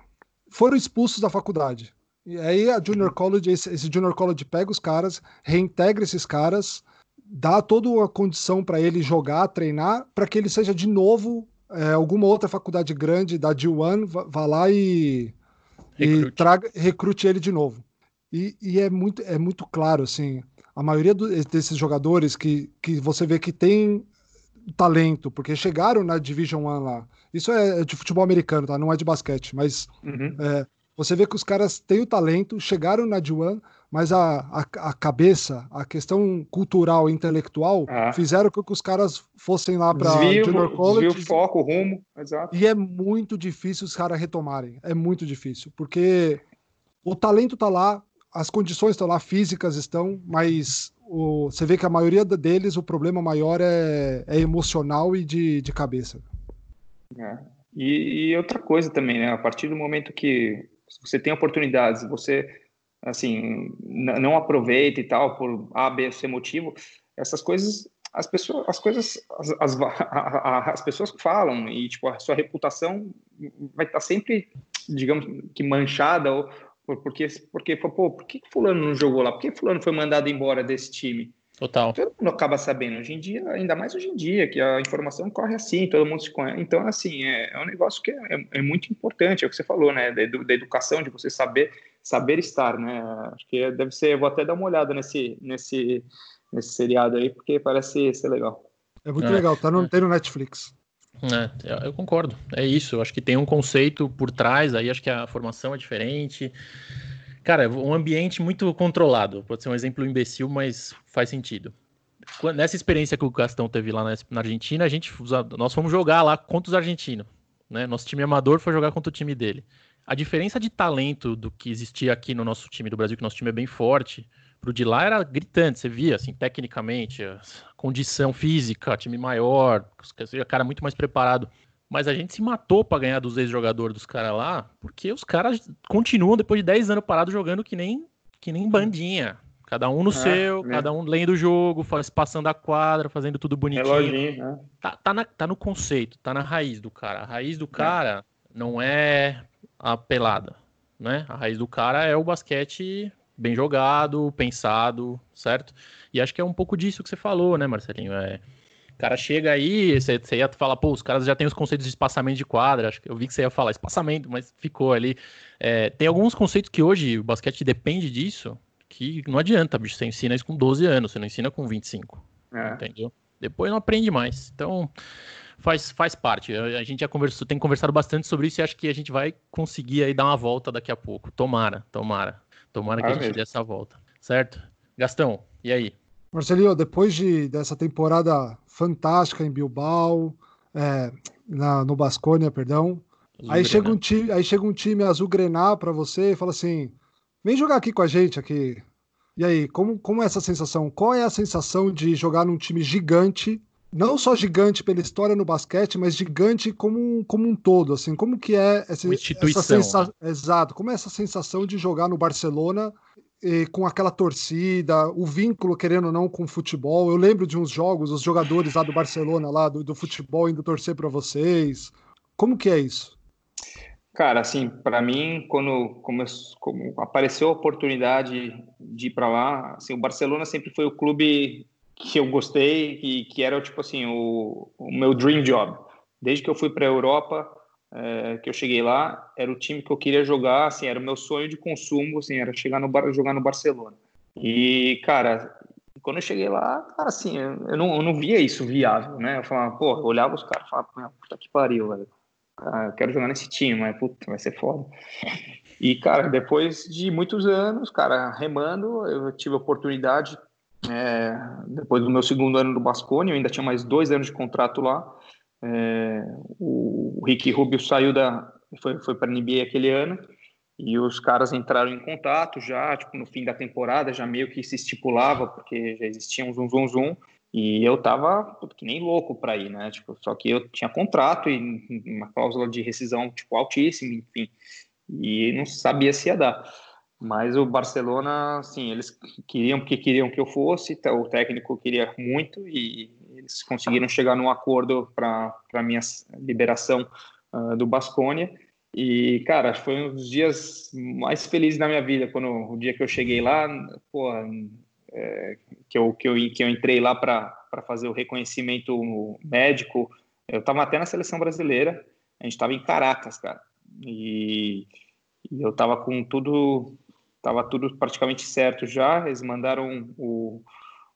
foram expulsos da faculdade. E aí a Junior College, esse, esse Junior College pega os caras, reintegra esses caras, dá toda a condição para ele jogar, treinar, para que ele seja de novo é, alguma outra faculdade grande da D1, vá, vá lá e, recrute. e traga, recrute ele de novo. E, e, é, muito, é muito claro, assim, a maioria do, desses jogadores que, que você vê que tem talento, porque chegaram na Division One lá. Isso é, é de futebol americano, tá? Não é de basquete, mas uhum. é, você vê que os caras têm o talento, chegaram na D1, mas a, a, a, cabeça, a questão cultural e intelectual ah. fizeram com que os caras fossem lá para Junior College. Desvio o foco, o rumo, exato. E é muito difícil os caras retomarem. É muito difícil, porque o talento tá lá, as condições estão lá, físicas estão, mas o, você vê que a maioria deles, o problema maior é, é emocional e de, de cabeça. É. E, e, outra coisa também, né? A partir do momento que você tem oportunidades, você assim não aproveita e tal por A, B, C motivo, essas coisas as pessoas as coisas as, as, as pessoas falam e tipo a sua reputação vai estar sempre digamos que manchada ou porque, porque pô, por que fulano não jogou lá? Por que fulano foi mandado embora desse time? Total. Todo mundo acaba sabendo. Hoje em dia, ainda mais hoje em dia, que a informação corre assim, todo mundo se conhece. Então, assim, é, é um negócio que é, é, muito importante, é o que você falou, né? Da, da, educação, de você saber saber estar, né? Acho que deve ser, vou até dar uma olhada nesse, nesse, nesse seriado aí, porque parece ser legal. É muito é. legal, tá no, tem no Netflix. É, eu concordo. É isso. Eu acho que tem um conceito por trás, aí acho que a formação é diferente. Cara, um ambiente muito controlado. Pode ser um exemplo imbecil, mas faz sentido. Nessa experiência que o Gastão teve lá na Argentina, a gente, nós fomos jogar lá contra os argentinos. Né? Nosso time amador foi jogar contra o time dele. A diferença de talento do que existia aqui no nosso time do Brasil, que nosso time é bem forte, pro de lá era gritante, você via, assim, tecnicamente, condição física, time maior, cara muito mais preparado. Mas a gente se matou para ganhar dos ex-jogadores dos caras lá, porque os caras continuam, depois de 10 anos parados, jogando que nem, que nem bandinha. Cada um no é, seu, né? cada um lendo o jogo, faz, passando a quadra, fazendo tudo bonitinho. né? tá, tá, na, tá no conceito, tá na raiz do cara. A raiz do é. cara é. não é a pelada, né? A raiz do cara é o basquete bem jogado, pensado, certo? E acho que é um pouco disso que você falou, né, Marcelinho? É, o cara chega aí, você, você ia falar, pô, os caras já têm os conceitos de espaçamento de quadra, acho que eu vi que você ia falar espaçamento, mas ficou ali. É, tem alguns conceitos que hoje o basquete depende disso, que não adianta, bicho, você ensina isso com 12 anos, você não ensina com 25, é. entendeu? Depois não aprende mais. Então, faz, faz parte. A, gente já conversou, tem conversado bastante sobre isso e acho que a gente vai conseguir aí dar uma volta daqui a pouco. Tomara, tomara. Tomara que a gente dê essa volta, certo? Gastão, e aí? Marcelinho, depois de, dessa temporada fantástica em Bilbao, é, na, no Basconia, perdão, aí chega, um time, aí chega um time azul grená para você e fala assim: vem jogar aqui com a gente aqui. E aí, como, como é essa sensação? Qual é a sensação de jogar num time gigante não só gigante pela história no basquete, mas gigante como, como um todo, assim, como que é essa, essa sensação, exato, como é essa sensação de jogar no Barcelona e, com aquela torcida, o vínculo, querendo ou não, com o futebol. Eu lembro de uns jogos, os jogadores lá do Barcelona, lá do, do futebol, indo torcer para vocês. Como que é isso? Cara, assim, para mim, quando como, como, apareceu a oportunidade de ir para lá, assim, o Barcelona sempre foi o clube que eu gostei e que era tipo assim o, o meu dream job. Desde que eu fui para a Europa, é, que eu cheguei lá, era o time que eu queria jogar, assim, era o meu sonho de consumo, assim, era chegar no jogar no Barcelona. E cara, quando eu cheguei lá, cara, assim, eu não, eu não via isso viável, né? Eu falava, pô, eu olhava os caras, falava, puta que pariu, velho. Ah, eu quero jogar nesse time, mas puta, vai ser foda. E, cara, depois de muitos anos, cara, remando, eu tive a oportunidade é, depois do meu segundo ano no Bascone, eu ainda tinha mais dois anos de contrato lá. É, o, o Ricky Rubio saiu da, foi, foi para a NBA aquele ano e os caras entraram em contato já, tipo, no fim da temporada, já meio que se estipulava, porque já existia um zoom, zoom, zoom, e eu tava que nem louco para ir, né, tipo, só que eu tinha contrato e uma cláusula de rescisão, tipo, altíssima, enfim, e não sabia se ia dar. Mas o Barcelona, assim, eles queriam porque queriam que eu fosse, o técnico queria muito e eles conseguiram chegar num acordo para a minha liberação uh, do Basconia. E, cara, foi um dos dias mais felizes da minha vida, quando o dia que eu cheguei lá, pô, é, que, eu, que, eu, que eu entrei lá para fazer o reconhecimento médico. Eu estava até na seleção brasileira, a gente estava em Caracas, cara. E, e eu estava com tudo, estava tudo praticamente certo já. Eles mandaram o,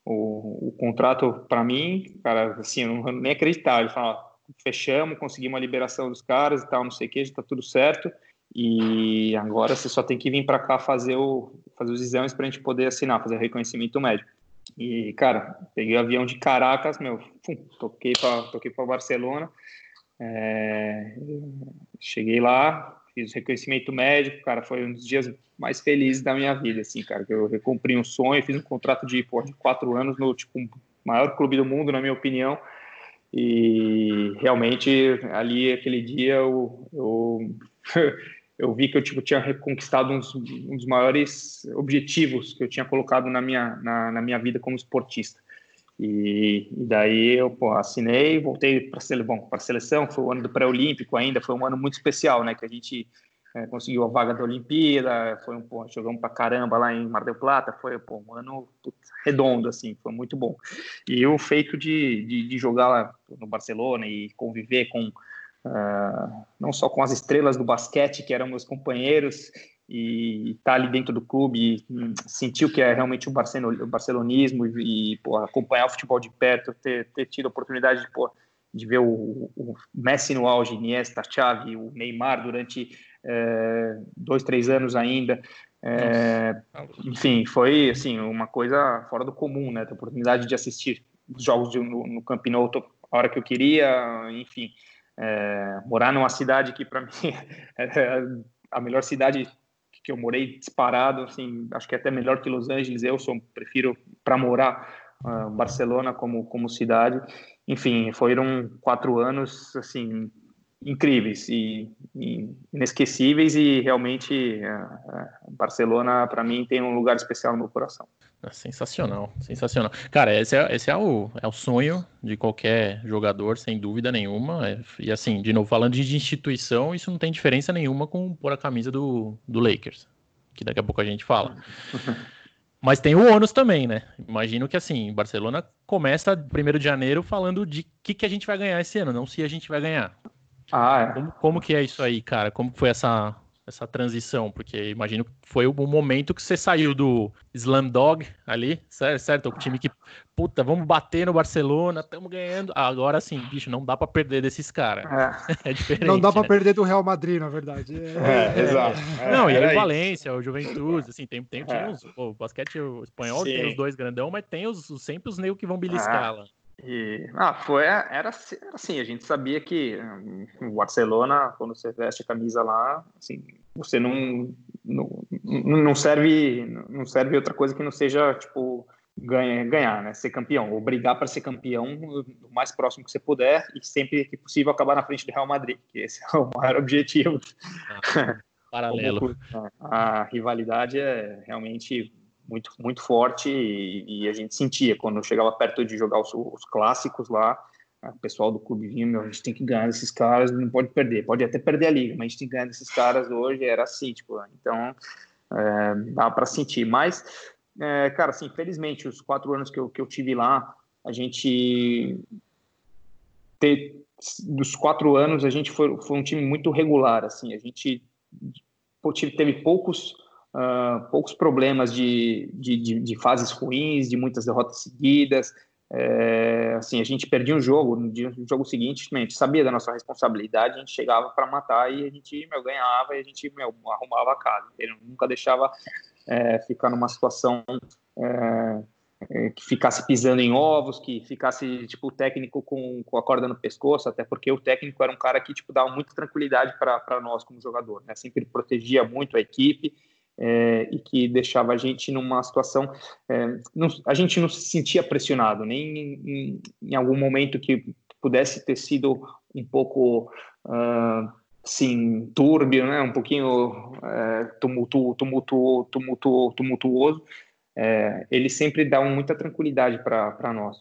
o, o contrato para mim, cara, assim, eu não, nem acreditava. Eles falaram, fechamos, conseguimos a liberação dos caras e tal, não sei o que, já está tudo certo. E agora você só tem que vir para cá fazer, o, fazer os exames para a gente poder assinar, fazer reconhecimento médico. E, cara, peguei o avião de Caracas, meu, pum, toquei para toquei Barcelona. É, cheguei lá, fiz reconhecimento médico, cara, foi um dos dias mais felizes da minha vida, assim, cara, que eu recumpri um sonho, fiz um contrato de, pô, de quatro anos no, tipo, maior clube do mundo, na minha opinião, e realmente ali, aquele dia, eu, eu eu vi que eu tipo, tinha reconquistado uns, um dos maiores objetivos que eu tinha colocado na minha, na, na minha vida como esportista. E, e daí eu pô, assinei, voltei para sele, a seleção, foi o ano do pré-olímpico ainda, foi um ano muito especial, né? Que a gente é, conseguiu a vaga da Olimpíada, foi um, pô, jogamos para caramba lá em Mar del Plata, foi pô, um ano redondo, assim, foi muito bom. E o feito de, de, de jogar lá no Barcelona e conviver com uh, não só com as estrelas do basquete, que eram meus companheiros, e estar tá ali dentro do clube, sentir o que é realmente o, o barcelonismo e, pô, acompanhar o futebol de perto, ter, ter tido a oportunidade de, pô, de ver o, o, Messi no auge, Iniesta, Xavi, o Neymar durante é, dois, três anos ainda. É, enfim, foi assim uma coisa fora do comum, né? Ter a oportunidade de assistir os jogos de, no, no Camp Nou a hora que eu queria, enfim. É, morar numa cidade que para mim é a melhor cidade que eu morei disparado, assim, acho que é até melhor que Los Angeles. Eu sou prefiro para morar uh, Barcelona como como cidade. Enfim, foram quatro anos assim incríveis e, e inesquecíveis e realmente uh, Barcelona para mim tem um lugar especial no meu coração. É sensacional, sensacional. Cara, esse, é, esse é, o, é o sonho de qualquer jogador, sem dúvida nenhuma. É, e assim, de novo, falando de instituição, isso não tem diferença nenhuma com pôr a camisa do, do Lakers, que daqui a pouco a gente fala. Mas tem o ônus também, né? Imagino que assim, Barcelona começa 1 de janeiro falando de o que, que a gente vai ganhar esse ano, não se a gente vai ganhar. Ah, é. Como, como que é isso aí, cara? Como foi essa, essa transição? Porque imagino que foi o momento que você saiu do Slam Dog ali, certo? certo? O time que, puta, vamos bater no Barcelona, estamos ganhando. Agora sim, bicho, não dá para perder desses caras. É. é. diferente. Não dá para né? perder do Real Madrid, na verdade. É, é exato. É, não, e aí o Valência, o Juventude, assim, tem, tem, tem é. uns, pô, o basquete o espanhol sim. tem os dois grandão, mas tem os, sempre os negros que vão beliscar lá. E, ah, foi, era, era assim, a gente sabia que hum, o Barcelona, quando você veste a camisa lá, assim, você não, não, não serve não serve outra coisa que não seja, tipo, ganhar, ganhar né? Ser campeão, ou brigar para ser campeão o mais próximo que você puder e sempre que possível acabar na frente do Real Madrid, que esse é o maior objetivo. Ah, paralelo. a rivalidade é realmente muito, muito forte e, e, a gente sentia. Quando chegava perto de jogar os, os clássicos lá, o pessoal do clube vinha, meu, a gente tem que ganhar desses caras, não pode perder, pode até perder a liga, mas a gente tem que ganhar desses caras hoje, era assim, tipo, então é, dá para sentir, mas, é, cara, assim, felizmente, os quatro anos que eu, que eu tive lá, a gente ter, dos quatro anos, a gente foi, foi um time muito regular, assim, a gente teve poucos uh, poucos problemas de, de, de, de, fases ruins, de muitas derrotas seguidas. É, assim, a gente perdia um jogo, no, dia, jogo seguinte, a gente sabia da nossa responsabilidade, a gente chegava para matar e a gente meu, ganhava e a gente meu, arrumava a casa. Ele nunca deixava é, ficar numa situação é, é, que ficasse pisando em ovos, que ficasse tipo o técnico com, com a corda no pescoço, até porque o técnico era um cara que tipo dava muita tranquilidade para nós como jogador, né? Sempre protegia muito a equipe é, e que deixava a gente numa situação. É, não, a gente não se sentia pressionado, nem em, em, algum momento que pudesse ter sido um pouco. Uh, sim, túrbio, né? um pouquinho é, tumultu, tumultu, tumultu, tumultuoso, é, eles sempre dão muita tranquilidade para nós.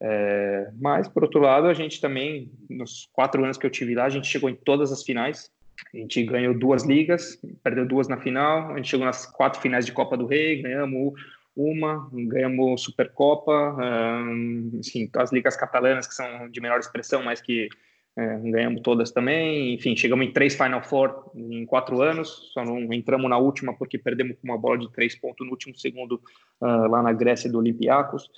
É, mas, por outro lado, a gente também, nos quatro anos que eu tive lá, a gente chegou em todas as finais. A gente ganhou duas ligas, perdeu duas na final. A gente chegou nas quatro finais de Copa do Rei, ganhamos uma, ganhamos Supercopa, um, enfim, as ligas catalanas que são de menor expressão, mas que é, ganhamos todas também. Enfim, chegamos em três Final Four em quatro anos, só não entramos na última porque perdemos com uma bola de três pontos no último segundo uh, lá na Grécia do Olympiacos.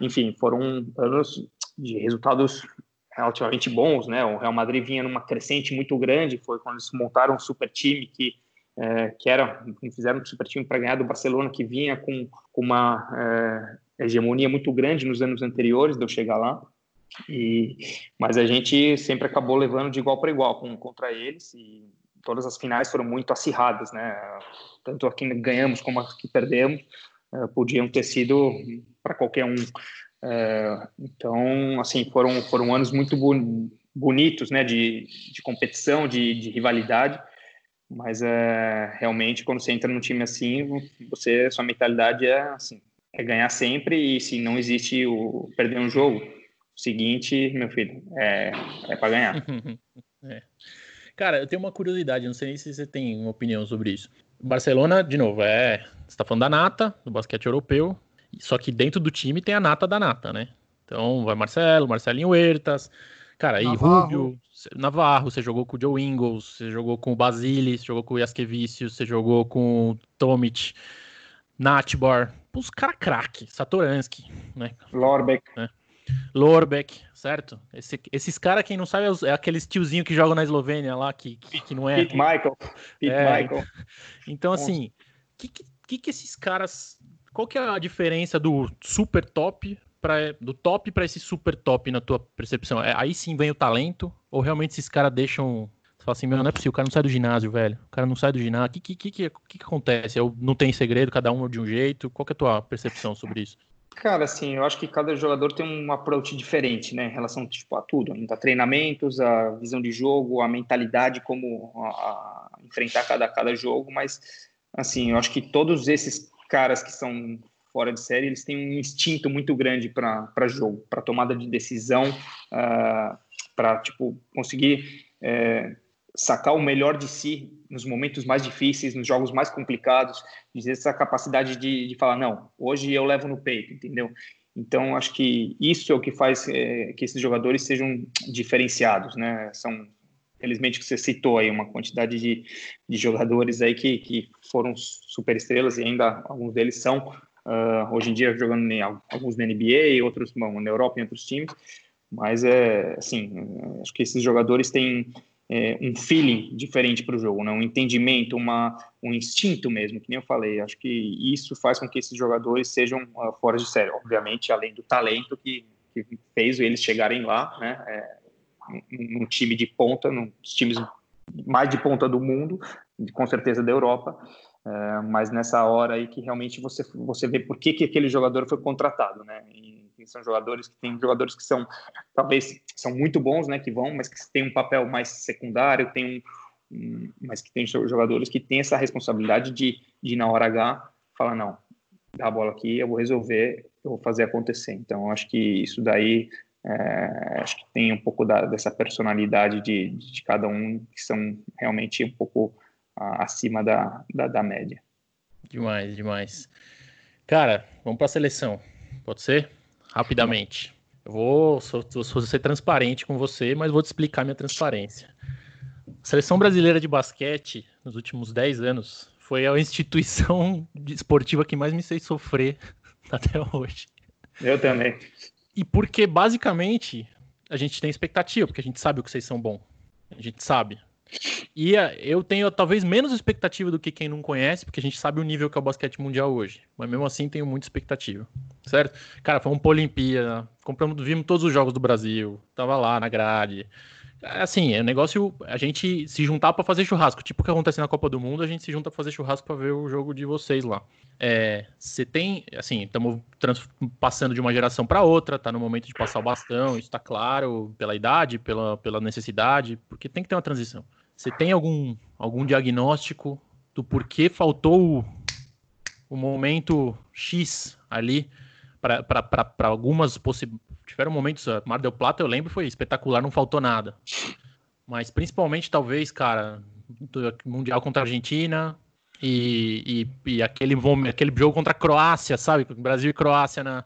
Enfim, foram anos de resultados relativamente bons, né? O Real Madrid vinha numa crescente muito grande, foi quando eles montaram um super time que é, que era fizeram um super time para ganhar do Barcelona, que vinha com, com uma é, hegemonia muito grande nos anos anteriores de eu chegar lá. E, mas a gente sempre acabou levando de igual para igual com, contra eles e todas as finais foram muito acirradas, né? Tanto aqui ganhamos como aqui perdemos, é, podiam ter sido para qualquer um. É, então, assim, foram foram anos muito bonitos, né? De, de competição, de, de rivalidade mas é, realmente, quando você entra num time assim, você, sua mentalidade é assim, é ganhar sempre e se não existe o perder um jogo, o seguinte, meu filho, é, é para ganhar. é. Cara, eu tenho uma curiosidade, não sei se você tem uma opinião sobre isso. Barcelona, de novo, é. Você tá falando da nata, do basquete europeu, só que dentro do time tem a nata da nata, né? Então vai Marcelo, Marcelinho Huertas, cara, aí Rubio, Navarro, você jogou com o Joe Ingles, você jogou com o Basile, você jogou com o Jaskevicius, você jogou com o Tomic, Natbar, os caras craque, Satoransky, né? Lorbeck. Né? Lorbeck, certo? Esse, esses caras, quem não sabe, é, é aqueles tiozinho que jogam na Eslovênia lá, que, que, que não é. Pete Michael. Pete é, Michael. Então, assim, o que, que, que esses caras. Qual que é a diferença do super top pra, do top para esse super top na tua percepção? É, aí sim vem o talento? Ou realmente esses caras deixam. Fala assim, meu, não é possível, o cara não sai do ginásio, velho. O cara não sai do ginásio. O que, que, que, que, que acontece? Eu, não tem segredo, cada um de um jeito? Qual que é a tua percepção sobre isso? Cara, assim, eu acho que cada jogador tem um approach diferente, né, em relação tipo, a tudo, a treinamentos, a visão de jogo, a mentalidade, como a, a enfrentar cada, cada jogo, mas, assim, eu acho que todos esses caras que são fora de série, eles têm um instinto muito grande para jogo, para tomada de decisão, uh, ah, para tipo conseguir é, sacar o melhor de si nos momentos mais difíceis, nos jogos mais complicados, dizer essa capacidade de, de falar não, hoje eu levo no peito, entendeu? Então acho que isso é o que faz é, que esses jogadores sejam diferenciados, né? São felizmente que você citou aí uma quantidade de, de jogadores aí que, que foram super estrelas e ainda alguns deles são Uh, hoje em dia jogando em alguns na NBA, outros bom, na Europa em outros times, mas é assim, acho que esses jogadores têm é, um feeling diferente para o jogo, né? um entendimento, uma, um instinto mesmo, que nem eu falei. Acho que isso faz com que esses jogadores sejam uh, fora de série, obviamente, além do talento que, que fez eles chegarem lá, né? É, num time de ponta, nos times mais de ponta do mundo, com certeza da Europa. É, mas nessa hora aí que realmente você, você vê por que, que aquele jogador foi contratado, né? E, são jogadores que tem jogadores que são talvez são muito bons, né? Que vão, mas que têm um papel mais secundário, tem um, um, mas que tem jogadores que têm essa responsabilidade de, de na hora H falar não, dá a bola aqui, eu vou resolver, eu vou fazer acontecer. Então acho que isso daí é, acho que tem um pouco da, dessa personalidade de, de cada um que são realmente um pouco acima da, da, da, média. Demais, demais. Cara, vamos para a seleção. Pode ser? Rapidamente. Eu vou, sou, sou ser transparente com você, mas vou te explicar minha transparência. A seleção brasileira de basquete, nos últimos 10 anos, foi a instituição esportiva que mais me fez sofrer até hoje. Eu também. E porque, basicamente, a gente tem expectativa, porque a gente sabe o que vocês são bom. A gente sabe. E eu tenho talvez menos expectativa do que quem não conhece, porque a gente sabe o nível que é o basquete mundial hoje. Mas mesmo assim tenho muita expectativa. Certo? Cara, fomos pra Olimpíada, compramos, vimos todos os jogos do Brasil, tava lá na grade. Assim, é um negócio a gente se juntar para fazer churrasco. Tipo o que acontece na Copa do Mundo, a gente se junta para fazer churrasco para ver o jogo de vocês lá. Você é, tem, assim, estamos passando de uma geração para outra, tá no momento de passar o bastão, isso tá claro, pela idade, pela, pela necessidade, porque tem que ter uma transição. Você tem algum, algum diagnóstico do porquê faltou o, o momento X ali para algumas? Tiveram momentos, Mar del Plata eu lembro foi espetacular, não faltou nada. Mas principalmente talvez, cara, mundial contra a Argentina e, e, e aquele aquele jogo contra a Croácia, sabe? Brasil e Croácia na,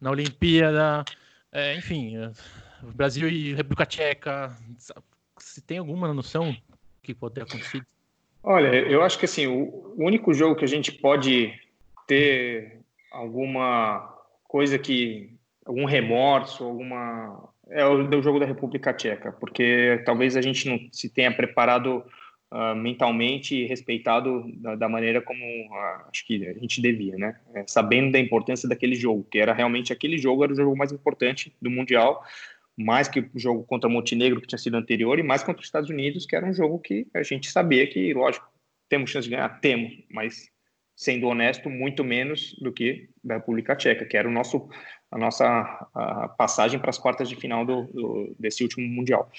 na Olimpíada, é, enfim, Brasil e República Tcheca. Se tem alguma noção que pode ter acontecido? Olha, eu acho que assim, o único jogo que a gente pode ter alguma coisa que algum remorso, alguma é o do jogo da República Tcheca, porque talvez a gente não se tenha preparado uh, mentalmente e respeitado da, da maneira como uh, acho que a gente devia, né? É, sabendo da importância daquele jogo, que era realmente aquele jogo era o jogo mais importante do mundial, mais que o jogo contra Montenegro que tinha sido anterior e mais contra os Estados Unidos, que era um jogo que a gente sabia que, lógico, temos chance de ganhar, temos, mas sendo honesto, muito menos do que da República Tcheca, que era o nosso, a nossa a passagem para as quartas de final do, do desse último Mundial.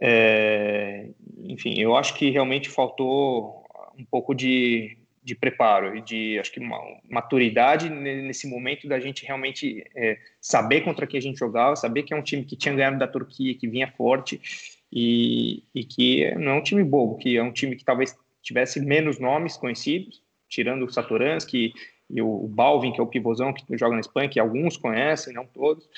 É, enfim, eu acho que realmente faltou um pouco de, de preparo e de, acho que, uma maturidade nesse momento da gente realmente é, saber contra quem a gente jogava, saber que é um time que tinha ganhado da Turquia, que vinha forte e, e que não é um time bobo, que é um time que talvez tivesse menos nomes conhecidos, tirando o Saturansky e o Balvin, que é o pivôzão que joga na Espanha, que alguns conhecem, não todos,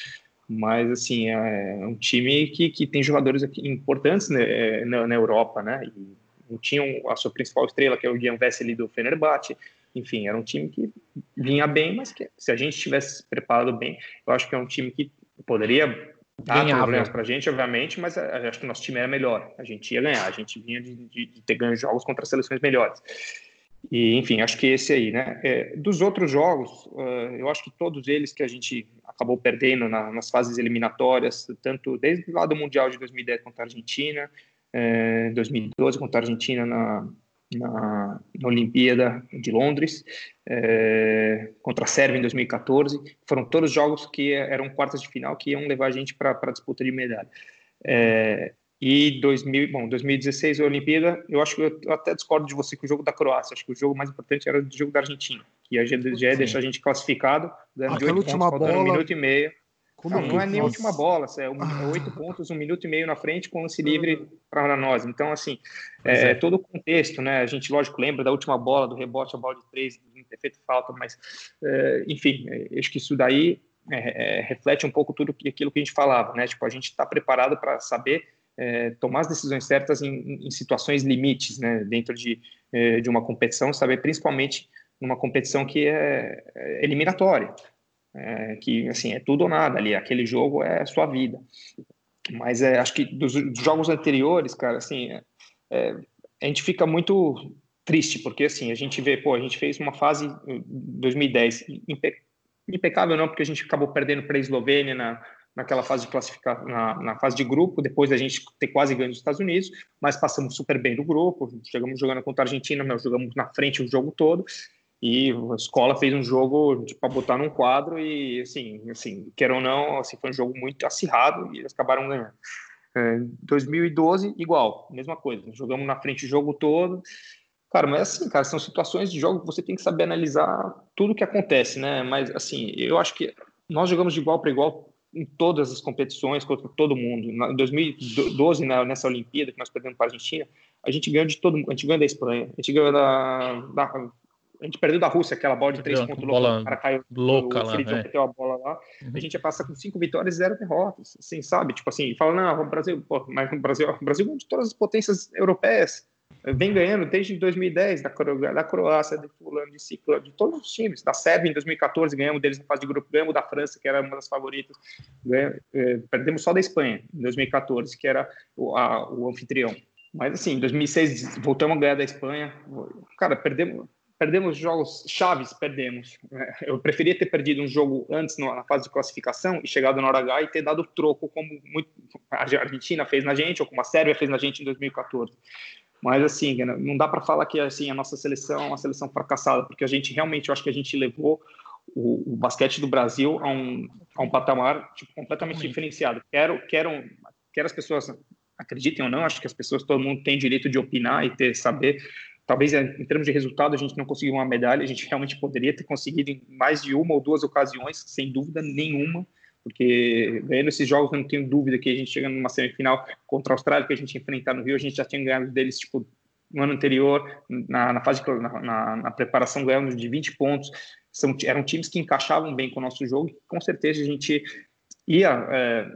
mas assim, é um time que, que tem jogadores aqui importantes né, é, na, na, Europa, né, e não tinham a sua principal estrela, que é o Guilherme Vesely do Fenerbahçe, enfim, era um time que vinha bem, mas que se a gente tivesse preparado bem, eu acho que é um time que poderia dar Ganhava. problemas para a gente, obviamente, mas acho que o nosso time era melhor, a gente ia ganhar, a gente vinha de, de, de ter ganho jogos contra seleções melhores. E, enfim, acho que esse aí, né? É, dos outros jogos, uh, eu acho que todos eles que a gente acabou perdendo na, nas fases eliminatórias, tanto desde lá do Mundial de 2010 contra a Argentina, é, 2012 contra a Argentina na, na, na Olimpíada de Londres, é, contra a Sérvia em 2014, foram todos jogos que eram quartas de final que iam levar a gente para a disputa de medalha. É, e 2000, bom, 2016 a Olimpíada, eu acho que eu até discordo de você que o jogo da Croácia, acho que o jogo mais importante era o jogo da Argentina, que a gente já deixar a gente classificado, dando de 8 última pontos, bola... um minuto e meio. Como não, não é nem a última bola, é, um, é oito pontos, um minuto e meio na frente com lance livre para nós. Então, assim, é, é, todo o contexto, né? A gente, lógico, lembra da última bola, do rebote, a bola de três, não ter feito falta, mas, é, enfim, é, acho que isso daí é, reflete um pouco tudo aquilo que a gente falava, né? Tipo, a gente está preparado para saber é, tomar as decisões certas em, em situações limites, né, dentro de, é, de uma competição, saber principalmente numa competição que é, é eliminatória, é, que assim é tudo ou nada ali, aquele jogo é sua vida. Mas é, acho que dos, dos jogos anteriores, cara, assim, é, a gente fica muito triste porque assim a gente vê, pô, a gente fez uma fase 2010 impecável não, porque a gente acabou perdendo para a Eslovênia na naquela fase de classificar na, na, fase de grupo, depois da gente ter quase ganho dos Estados Unidos, mas passamos super bem do grupo, chegamos jogando contra a Argentina, nós jogamos na frente o jogo todo, e a escola fez um jogo para botar num quadro e assim, assim, quer ou não, assim, foi um jogo muito acirrado e eles acabaram ganhando. É, 2012 igual, mesma coisa, jogamos na frente o jogo todo. Cara, mas assim, cara, são situações de jogo que você tem que saber analisar tudo que acontece, né? Mas assim, eu acho que nós jogamos de igual para igual em todas as competições contra todo mundo. Em 2012, na, nessa Olimpíada que nós perdemos para a Argentina, a gente ganhou de todo mundo. A gente ganhou da Espanha, a gente ganhou da, da a gente perdeu da Rússia aquela bola de três pontos louca, o cara caiu louca o, lá, é. meteu a bola lá. Uhum. A gente ia passar com cinco vitórias e zero derrotas, assim, sabe? Tipo assim, fala, não, o Brasil, pô, mas o Brasil, o Brasil é de todas as potências europeias vem ganhando desde 2010 da, da Croácia, de Fulano, de Ciclano, de todos os times. Da Sérvia em 2014 ganhamos deles na fase de grupo, ganhamos da França, que era uma das favoritas. Ganhamos, eh, perdemos só da Espanha em 2014, que era o, a, o anfitrião. Mas assim, em 2006 voltamos a ganhar da Espanha. Cara, perdemos, perdemos jogos chaves, perdemos. Eu preferia ter perdido um jogo antes na fase de classificação e chegado na hora H e ter dado troco como muito, a Argentina fez na gente ou como a Sérvia fez na gente em 2014. Mas assim, não dá para falar que assim a nossa seleção é uma seleção fracassada, porque a gente realmente, eu acho que a gente levou o, o basquete do Brasil a um, a um patamar tipo, completamente diferenciado. Quero, quero, quero as pessoas acreditem ou não, acho que as pessoas, todo mundo tem direito de opinar e ter saber. Talvez em termos de resultado a gente não conseguiu uma medalha, a gente realmente poderia ter conseguido em mais de uma ou duas ocasiões, sem dúvida nenhuma. Porque ganhando esses jogos, eu não tenho dúvida que a gente chega numa semifinal contra a Austrália, que a gente enfrentar no Rio, a gente já tinha ganhado deles, tipo, no ano anterior, na, na fase na, na, na, preparação, ganhamos de 20 pontos. São, eram times que encaixavam bem com o nosso jogo, e com certeza a gente ia é,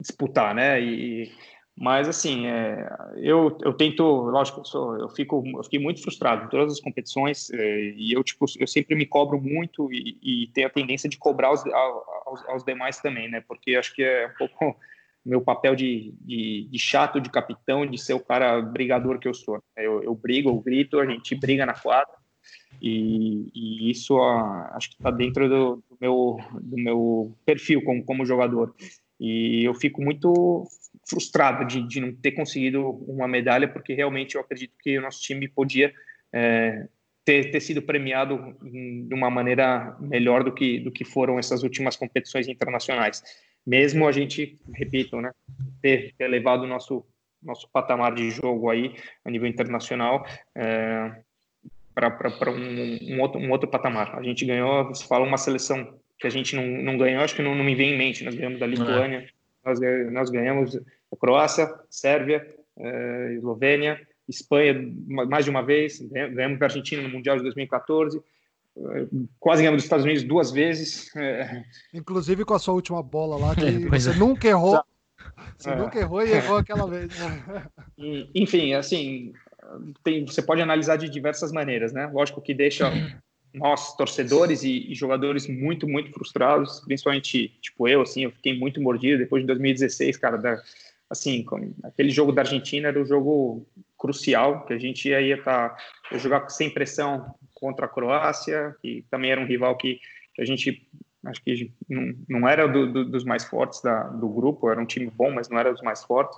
disputar, né? E, mas assim, é, eu, eu tento, lógico, eu, sou, eu fico, eu fiquei muito frustrado em todas as competições é, e eu tipo, eu sempre me cobro muito e, e tenho a tendência de cobrar os, aos, aos, demais também, né? Porque acho que é um pouco meu papel de, de, de, chato, de capitão, de ser o cara brigador que eu sou. Eu, eu brigo, eu grito, a gente briga na quadra e, e isso ó, acho que está dentro do, do, meu, do meu perfil como, como jogador. E eu fico muito frustrado de, de não ter conseguido uma medalha, porque realmente eu acredito que o nosso time podia é, ter, ter sido premiado de uma maneira melhor do que, do que foram essas últimas competições internacionais. Mesmo a gente, repito, né, ter, ter levado o nosso, nosso patamar de jogo aí a nível internacional é, para um, um, outro, um outro patamar. A gente ganhou, você fala, uma seleção que a gente não, não ganhou, acho que não, não me vem em mente, nós ganhamos da Lituânia, nós, nós ganhamos a Croácia, Sérvia, eh, Eslovênia, Espanha mais de uma vez, ganhamos da Argentina no Mundial de 2014, eh, quase ganhamos dos Estados Unidos duas vezes. Eh. Inclusive com a sua última bola lá, que você é. nunca errou. Você é. nunca errou e errou aquela vez. Enfim, assim, tem, você pode analisar de diversas maneiras, né? Lógico que deixa nós, torcedores e, e, jogadores, muito, muito frustrados, principalmente, tipo, eu, assim, eu fiquei muito mordido depois de 2016, cara, da, assim, aquele jogo da Argentina era um jogo crucial, que a gente ia estar, tá, jogar sem pressão contra a Croácia, que também era um rival que, que a gente, acho que não, não era do, do, dos mais fortes da, do grupo, era um time bom, mas não era dos mais fortes,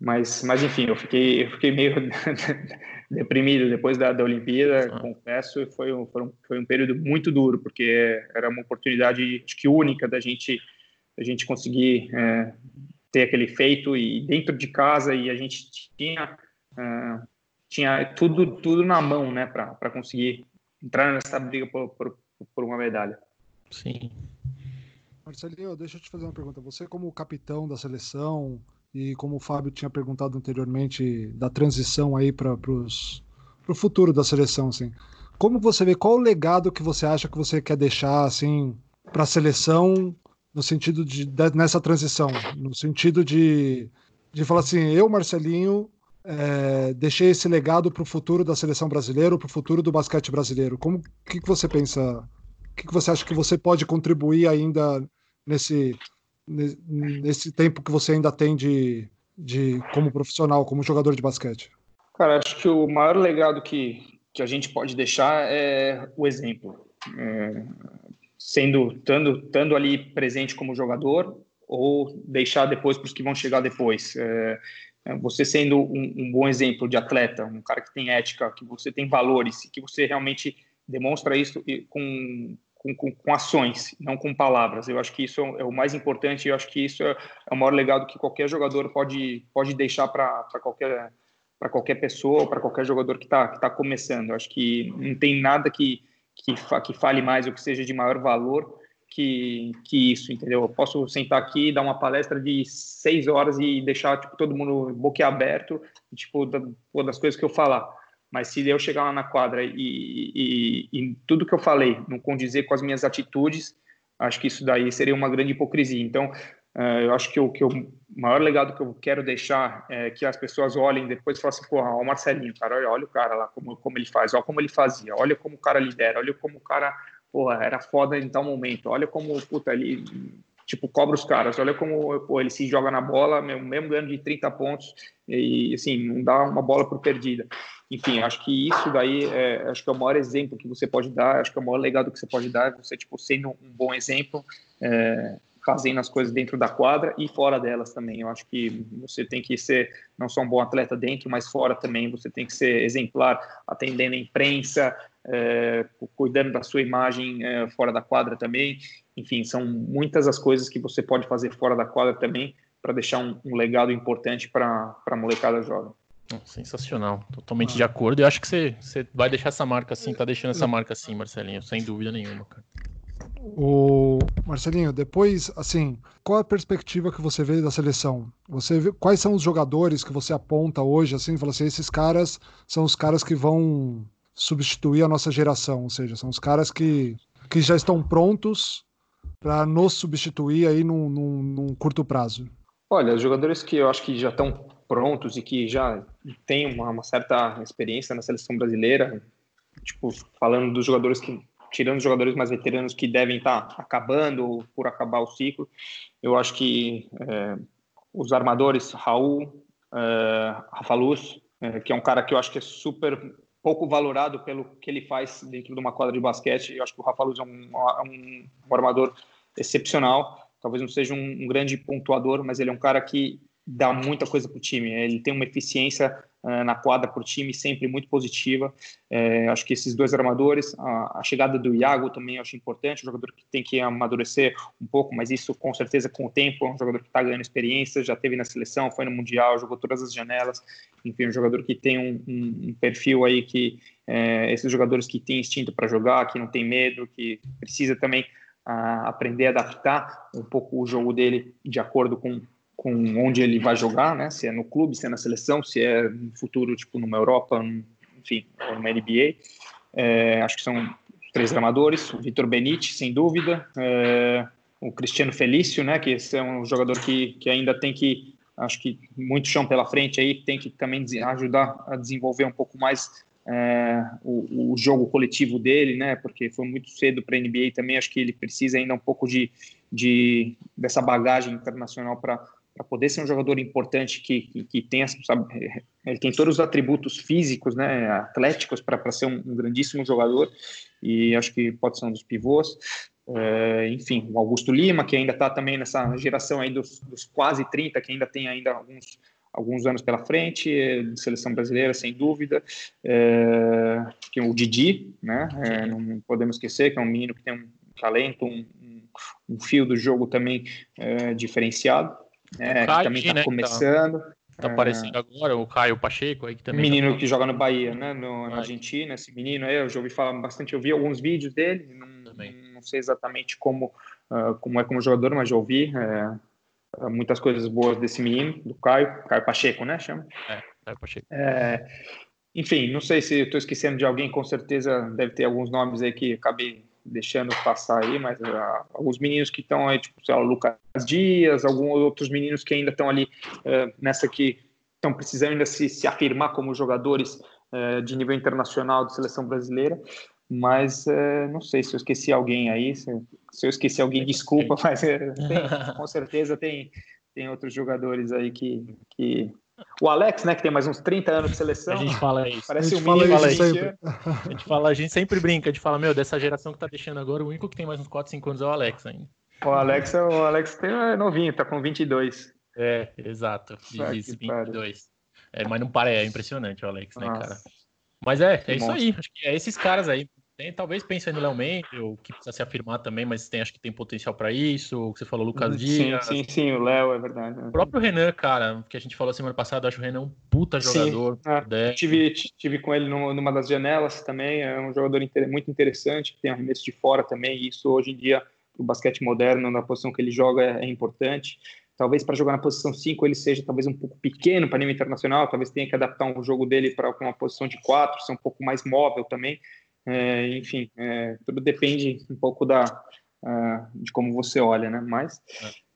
mas, mas enfim, eu fiquei, eu fiquei meio deprimido depois da, da Olimpíada, ah. confesso, foi um, foi, um, foi um período muito duro, porque era uma oportunidade, acho que única da gente, da gente conseguir é, ter aquele feito e dentro de casa, e a gente tinha, é, tinha tudo, tudo na mão, né, para conseguir entrar nessa briga por, por, por uma medalha. Sim. Marcelinho, deixa eu te fazer uma pergunta. Você, como capitão da seleção, e como o Fábio tinha perguntado anteriormente, da transição aí para o futuro da seleção, assim. Como você vê, qual o legado que você acha que você quer deixar, assim, para a seleção, no sentido de, de, nessa transição, no sentido de, de falar assim, eu, Marcelinho, é, deixei esse legado para o futuro da seleção brasileira, para o futuro do basquete brasileiro. Como que, que você pensa? O que, que você acha que você pode contribuir ainda nesse nesse tempo que você ainda tem de, de como profissional, como jogador de basquete? Cara, acho que o maior legado que, que a gente pode deixar é o exemplo. É, sendo, estando, estando ali presente como jogador ou deixar depois para os que vão chegar depois. É, é, você sendo um, um, bom exemplo de atleta, um cara que tem ética, que você tem valores, que você realmente demonstra isso com, com, com, com, ações, não com palavras. Eu acho que isso é o mais importante. Eu acho que isso é, é o maior legado que qualquer jogador pode, pode deixar para qualquer para qualquer pessoa, para qualquer jogador que está que tá começando. Eu acho que não tem nada que, que, que fale mais ou que seja de maior valor que, que isso, entendeu? Eu posso sentar aqui, dar uma palestra de seis horas e deixar tipo, todo mundo boquiaberto, tipo, da, das coisas que eu falar mas se eu chegar lá na quadra e, e, e, tudo que eu falei não condizer com as minhas atitudes, acho que isso daí seria uma grande hipocrisia. Então, uh, eu acho que o, que o maior legado que eu quero deixar é que as pessoas olhem depois e falem assim, porra, o Marcelinho, cara, olha, olha o cara lá, como, como ele faz, olha como ele fazia, olha como o cara lidera, olha como o cara, porra, era foda em tal momento, olha como, puta, ele tipo, cobra os caras. Olha como pô, ele se joga na bola, mesmo, mesmo ganhando de 30 pontos, e assim, não dá uma bola por perdida. Enfim, acho que isso daí é, acho que é o maior exemplo que você pode dar, acho que é o maior legado que você pode dar, você, tipo, sendo um bom exemplo, é, fazendo as coisas dentro da quadra e fora delas também. Eu acho que você tem que ser não só um bom atleta dentro, mas fora também. Você tem que ser exemplar, atendendo a imprensa, é, cuidando da sua imagem é, fora da quadra também. Enfim, são muitas as coisas que você pode fazer fora da quadra também para deixar um, um, legado importante para a molecada jovem. Sensacional, totalmente ah. de acordo. Eu acho que você, você vai deixar essa marca assim, tá deixando essa marca assim, Marcelinho, sem dúvida nenhuma, cara. O Marcelinho, depois, assim, qual a perspectiva que você vê da seleção? Você vê, quais são os jogadores que você aponta hoje, assim, fala assim, esses caras são os caras que vão substituir a nossa geração, ou seja, são os caras que, que já estão prontos para nos substituir aí num, num, num curto prazo. Olha, jogadores que eu acho que já estão prontos e que já têm uma, uma, certa experiência na seleção brasileira, tipo, falando dos jogadores que, tirando os jogadores mais veteranos que devem estar tá acabando ou por acabar o ciclo, eu acho que é, os armadores, Raul, é, Rafa Luz, é, que é um cara que eu acho que é super pouco valorado pelo que ele faz dentro de uma quadra de basquete, eu acho que o Rafa Luz é um, um, um armador excepcional, talvez não seja um, um grande pontuador, mas ele é um cara que dá muita coisa para o time. Ele tem uma eficiência uh, na quadra para o time sempre muito positiva. É, acho que esses dois armadores, a, a, chegada do Iago também acho importante, um jogador que tem que amadurecer um pouco, mas isso com certeza com o tempo, é um jogador que está ganhando experiência, já teve na seleção, foi no Mundial, jogou todas as janelas, enfim, um jogador que tem um, um, um perfil aí que é, esses jogadores que têm instinto para jogar, que não tem medo, que precisa também uh, aprender a adaptar um pouco o jogo dele de acordo com com onde ele vai jogar, né? Se é no clube, se é na seleção, se é no futuro, tipo, numa Europa, enfim, ou numa NBA. É, acho que são três armadores. O Vitor Benite, sem dúvida. É, o Cristiano Felício, né? Que esse é um jogador que, que ainda tem que, acho que muito chão pela frente aí, tem que também ajudar a desenvolver um pouco mais é, o, o, jogo coletivo dele, né? Porque foi muito cedo para a NBA também. Acho que ele precisa ainda um pouco de, de dessa bagagem internacional para para poder ser um jogador importante que, que, que tem, sabe, ele tem todos os atributos físicos, né, atléticos para ser um, um, grandíssimo jogador e acho que pode ser um dos pivôs. É, enfim, o Augusto Lima, que ainda está também nessa geração aí dos, dos, quase 30, que ainda tem ainda alguns, alguns anos pela frente, de seleção brasileira, sem dúvida. É, que o Didi, né, é, não podemos esquecer que é um menino que tem um talento, um, um fio do jogo também é, diferenciado. É, Caio, que também está né, começando. Tá, tá aparecendo é... agora, o Caio Pacheco aí que também. Menino tá... que joga no Bahia, né? No, na Argentina, esse menino aí, eu já ouvi falar bastante, eu vi alguns vídeos dele, não, não sei exatamente como, uh, como é como jogador, mas já ouvi é, muitas coisas boas desse menino, do Caio, Caio Pacheco, né? Chama? É, Caio Pacheco. É, enfim, não sei se estou esquecendo de alguém, com certeza deve ter alguns nomes aí que acabei deixando passar aí, mas uh, alguns meninos que estão aí, tipo, sei lá, Lucas Dias, alguns outros meninos que ainda estão ali uh, nessa que estão precisando ainda se, se afirmar como jogadores uh, de nível internacional de seleção brasileira. Mas não sei se eu esqueci alguém aí, se, se eu esqueci alguém, desculpa, mas tem, com certeza tem, tem outros jogadores aí que, que o Alex, né, que tem mais uns 30 anos de seleção. A gente fala isso. Parece um fala isso sempre. A gente fala, a gente sempre brinca, a gente fala, meu, dessa geração que tá deixando agora, o único que tem mais uns 4, 5 anos é o Alex ainda. O Alex, o Alex tem, é novinho, tá com 22. É, exato. Diz, 22. É, mas não para, é impressionante o Alex, né, Nossa. cara? Mas é, é isso aí. Acho que é esses caras aí. Tem, talvez pense no Léo Mendes, que precisa se afirmar também, mas tem, acho que tem potencial para isso. O que você falou, Lucas Dias. Sim, sim, sim, o Léo, é verdade. O próprio Renan, cara, que a gente falou semana passada, acho o Renan um puta jogador. É, tive, tive com ele numa das janelas também, é um jogador muito interessante, que tem arremesso de fora também, e isso hoje em dia, o basquete moderno, na posição que ele joga, é, é importante. Talvez para jogar na posição 5 ele seja talvez um pouco pequeno para nível internacional, talvez tenha que adaptar um jogo dele para uma posição de 4, ser um pouco mais móvel também é, enfim, é, tudo depende um pouco da, uh, de como você olha, né? Mas,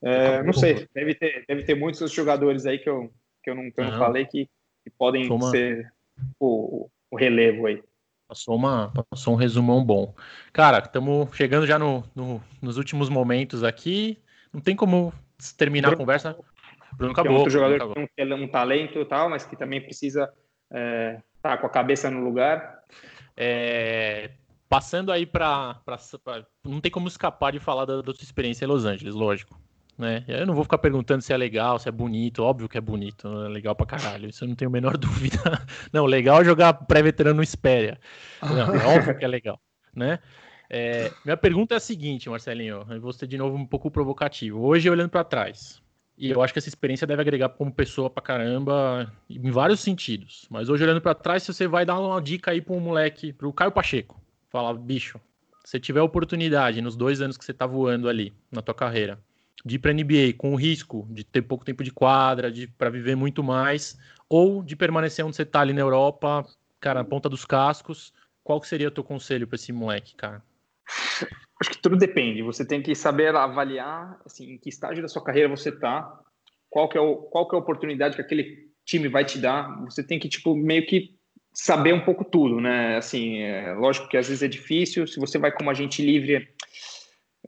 é, é não sei, deve ter, deve ter muitos jogadores aí que eu, que eu não, que eu não falei que, que podem uma... ser o, o, relevo aí. Passou, uma, passou um resumão bom. Cara, estamos chegando já no, no, nos últimos momentos aqui. Não tem como terminar Bruno, a conversa. Bruno acabou. É outro jogador que tem um talento e tal, mas que também precisa estar é, tá com a cabeça no lugar. É, passando aí para. Não tem como escapar de falar da, da sua experiência em Los Angeles, lógico. Né? Eu não vou ficar perguntando se é legal, se é bonito, óbvio que é bonito, é legal pra caralho, isso eu não tenho a menor dúvida. Não, legal é jogar pré-veterano no Espéria. Não, é óbvio que é legal, né? É, minha pergunta é a seguinte, Marcelinho, eu vou ser de novo um pouco provocativo. Hoje, olhando para trás, e eu acho que essa experiência deve agregar como pessoa pra caramba, em vários sentidos. Mas hoje, olhando para trás, se você vai dar uma dica aí para um moleque, para o Caio Pacheco, falar, bicho, você tiver oportunidade nos dois anos que você está voando ali na tua carreira, de ir para NBA com o risco de ter pouco tempo de quadra, de para viver muito mais, ou de permanecer onde você está ali na Europa, cara, na ponta dos cascos, qual que seria o teu conselho para esse moleque, cara? Acho que tudo depende. Você tem que saber avaliar, assim, em que estágio da sua carreira você está, qual que é o, qual que é a oportunidade que aquele time vai te dar. Você tem que tipo meio que saber um pouco tudo, né? Assim, é, lógico que às vezes é difícil. Se você vai como agente livre,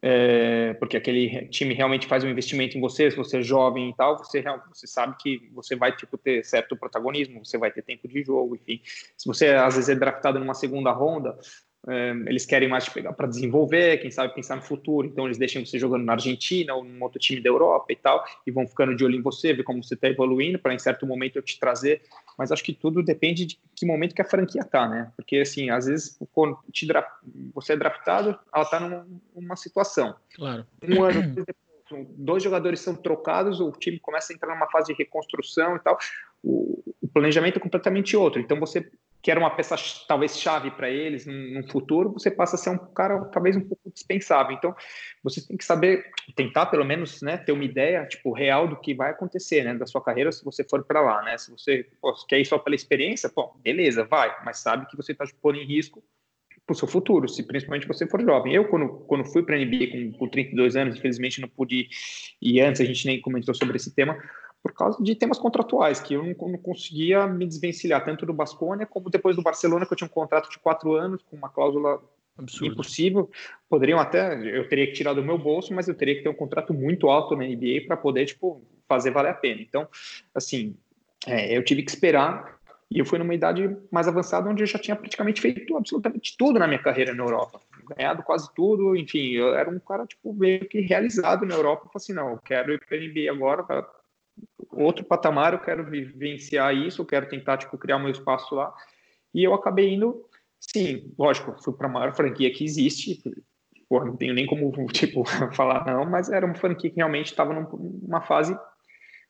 é, porque aquele time realmente faz um investimento em você, se você é jovem e tal, você, você sabe que você vai tipo, ter certo protagonismo, você vai ter tempo de jogo, enfim. Se você às vezes é draftado numa segunda ronda, eles querem mais te pegar para desenvolver, quem sabe pensar no futuro, então eles deixam você jogando na Argentina ou num outro time da Europa e tal, e vão ficando de olho em você, ver como você está evoluindo, para em certo momento eu te trazer. Mas acho que tudo depende de que momento que a franquia tá, né? Porque assim, às vezes quando te dra... você é draftado, ela está numa, numa, situação. Claro. Um ano depois, dois jogadores são trocados, o time começa a entrar numa fase de reconstrução e tal. O, o planejamento é completamente outro. Então você que era uma peça talvez chave para eles no futuro, você passa a ser um cara talvez um pouco dispensável. Então, você tem que saber, tentar pelo menos, né, ter uma ideia tipo real do que vai acontecer, né, da sua carreira se você for para lá, né? Se você pô, quer ir só pela experiência, bom, beleza, vai, mas sabe que você está pondo em risco para o seu futuro, se principalmente você for jovem. Eu, quando, quando fui para a NBA com, com 32 anos, infelizmente não pude ir antes, a gente nem comentou sobre esse tema, por causa de temas contratuais, que eu não, não conseguia me desvencilhar tanto do Basconia como depois do Barcelona, que eu tinha um contrato de quatro anos com uma cláusula Absurdo. impossível. Poderiam até, eu teria que tirar do meu bolso, mas eu teria que ter um contrato muito alto na NBA para poder, tipo, fazer valer a pena. Então, assim, é, eu tive que esperar e eu fui numa idade mais avançada, onde eu já tinha praticamente feito absolutamente tudo na minha carreira na Europa. Ganhado quase tudo, enfim, eu era um cara, tipo, meio que realizado na Europa. Eu falei assim, não, eu quero ir para a NBA agora, outro patamar, eu quero vivenciar isso, eu quero tentar tipo, criar meu espaço lá. E eu acabei indo, sim, lógico, fui para a maior franquia que existe. Pô, não tenho nem como tipo, falar não, mas era uma franquia que realmente estava numa fase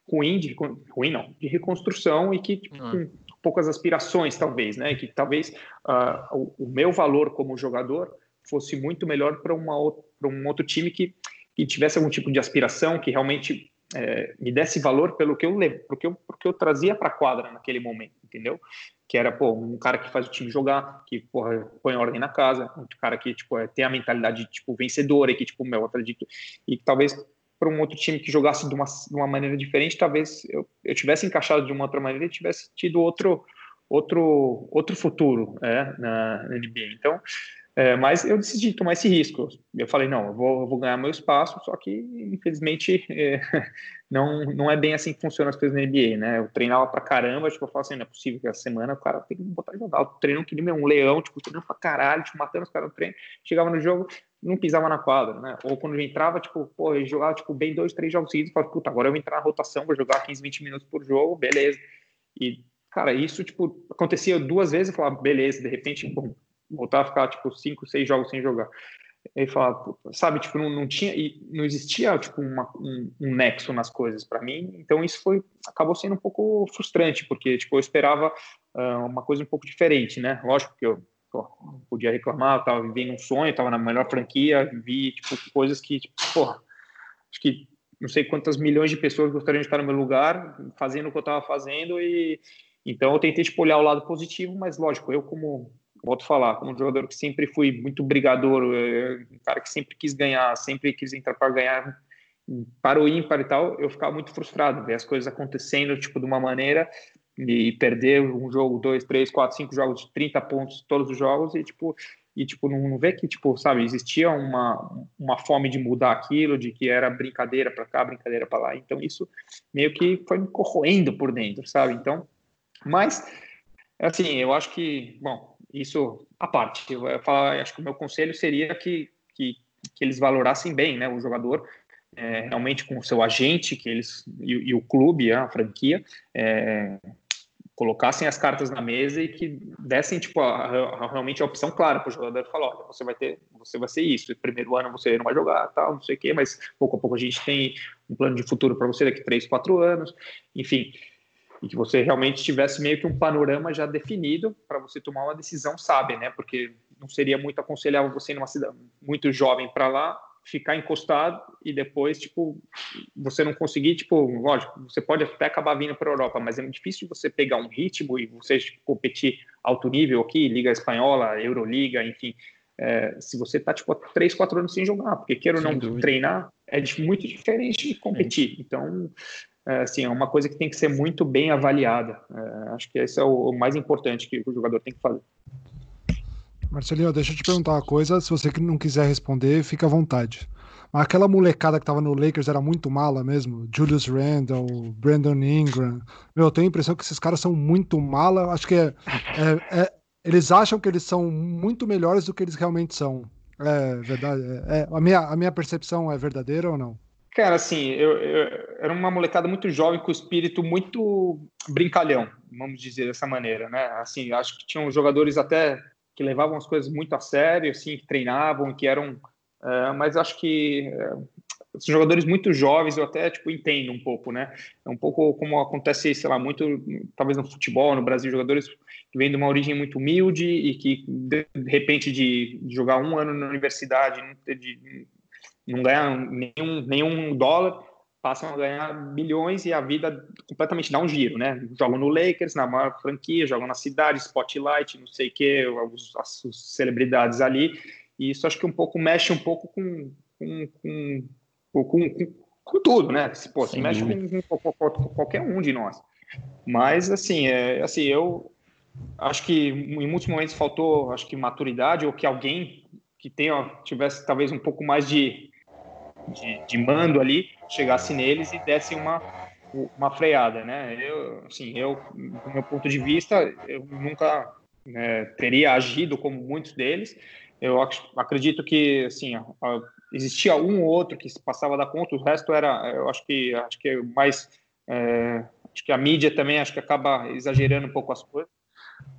ruim, de, ruim não, de reconstrução e que tipo, com poucas aspirações, talvez, né? Que talvez uh, o, o, meu valor como jogador fosse muito melhor para um outro time que, que tivesse algum tipo de aspiração, que realmente é, me desse valor pelo que eu porque eu, porque eu trazia para a quadra naquele momento, entendeu? Que era pô, um cara que faz o time jogar, que porra, põe ordem na casa, um cara que tipo é, tem a mentalidade tipo vencedora e que tipo meu acredito e que talvez para um outro time que jogasse de uma, de uma maneira diferente, talvez eu, eu tivesse encaixado de uma outra maneira e tivesse tido outro outro outro futuro é, na NBA. Então é, mas eu decidi tomar esse risco. Eu falei, não, eu vou, eu vou ganhar meu espaço, só que, infelizmente, é, não, não é bem assim que funcionam as coisas na NBA, né? Eu treinava pra caramba, tipo, eu falo assim, não é possível que a semana o cara tem que botar jogar. Eu treino que nem um leão, tipo, treinando pra caralho, tipo, matando os caras no treino. Chegava no jogo, não pisava na quadra, né? Ou quando eu entrava, tipo, pô, eu jogava, tipo, bem dois, três jogos seguidos, falava, puta, agora eu vou entrar na rotação, vou jogar 15, 20 minutos por jogo, beleza. E, cara, isso, tipo, acontecia duas vezes, eu falava, beleza, de repente, bom, voltar a ficar tipo cinco, seis jogos sem jogar. Ele fala, sabe, tipo, não, não tinha e não existia tipo uma, um, um nexo nas coisas para mim. Então isso foi acabou sendo um pouco frustrante porque tipo eu esperava uh, uma coisa um pouco diferente, né? Lógico que eu pô, podia reclamar, eu tava vivendo um sonho, estava na melhor franquia, vi tipo coisas que, tipo, porra, acho que não sei quantas milhões de pessoas gostariam de estar no meu lugar, fazendo o que eu estava fazendo e então eu tentei tipo olhar o lado positivo, mas lógico, eu como volto a falar, como um jogador que sempre fui muito brigador, é, um cara que sempre quis ganhar, sempre quis entrar para ganhar para o ímpar e tal, eu ficava muito frustrado ver as coisas acontecendo tipo de uma maneira e perder um jogo, dois, três, quatro, cinco jogos de 30 pontos todos os jogos e tipo e tipo não, não ver que tipo sabe existia uma uma fome de mudar aquilo, de que era brincadeira para cá, brincadeira para lá. Então isso meio que foi me corroendo por dentro, sabe? Então, mas assim, eu acho que, bom, isso à parte. Eu, eu falar, acho que o meu conselho seria que, que, que eles valorassem bem né, o jogador, é, realmente com o seu agente que eles e, e o clube, a franquia, é, colocassem as cartas na mesa e que dessem tipo a, a, realmente a opção clara para o jogador falar, olha, você vai ter, você vai ser isso. primeiro ano você não vai jogar, tal, não sei o quê, mas pouco a pouco a gente tem um plano de futuro para você daqui três, quatro anos, enfim e que você realmente tivesse meio que um panorama já definido para você tomar uma decisão sábia, né? Porque não seria muito aconselhável você numa cidade muito jovem para lá, ficar encostado e depois, tipo, você não conseguir, tipo, lógico, você pode até acabar vindo para a Europa, mas é difícil você pegar um ritmo e você tipo, competir alto nível aqui, Liga Espanhola, Euroliga, enfim, é, se você tá, tipo, três, quatro anos sem jogar, porque queira ou não dúvida. treinar, é muito diferente de competir. Então, é, assim, é uma coisa que tem que ser muito bem avaliada. É, acho que esse é o, o mais importante que o jogador tem que fazer. Marcelinho, deixa eu te perguntar uma coisa. Se você não quiser responder, fica à vontade. Mas aquela molecada que tava no Lakers era muito mala mesmo. Julius Randle, Brandon Ingram. Meu, eu tenho a impressão que esses caras são muito mala. Acho que é, é, é, eles acham que eles são muito melhores do que eles realmente são. É verdade. É, é, a, minha, a minha percepção é verdadeira ou não? Cara, assim, eu, eu, era uma molecada muito jovem, com espírito muito brincalhão, vamos dizer dessa maneira, né? Assim, acho que tinham jogadores até que levavam as coisas muito a sério, assim, que treinavam, que eram. Uh, mas acho que uh, são jogadores muito jovens, eu até tipo entendo um pouco, né? É um pouco como acontece, sei lá, muito talvez no futebol, no Brasil, jogadores que vêm de uma origem muito humilde e que de repente de, de jogar um ano na universidade, não, de, não ganhar nenhum, nenhum dólar, passam a ganhar bilhões e a vida completamente dá um giro, né? Jogam no Lakers, na maior franquia, jogam na cidade, Spotlight, não sei o que, as, as, celebridades ali. E isso acho que um pouco mexe um pouco com, com, com, com, com tudo, né? Se, pô, se mexe com, com, qualquer um de nós. Mas, assim, é, assim, eu acho que em muitos momentos faltou, acho que maturidade ou que alguém que tenha, tivesse talvez um pouco mais de de, de mando ali chegasse neles e desse uma, uma freada, né? Eu, assim, eu, do meu ponto de vista, eu nunca né, teria agido como muitos deles. Eu acredito que, assim, existia um ou outro que se passava da conta, o resto era, eu acho que, acho que mais, é, acho que a mídia também acho que acaba exagerando um pouco as coisas.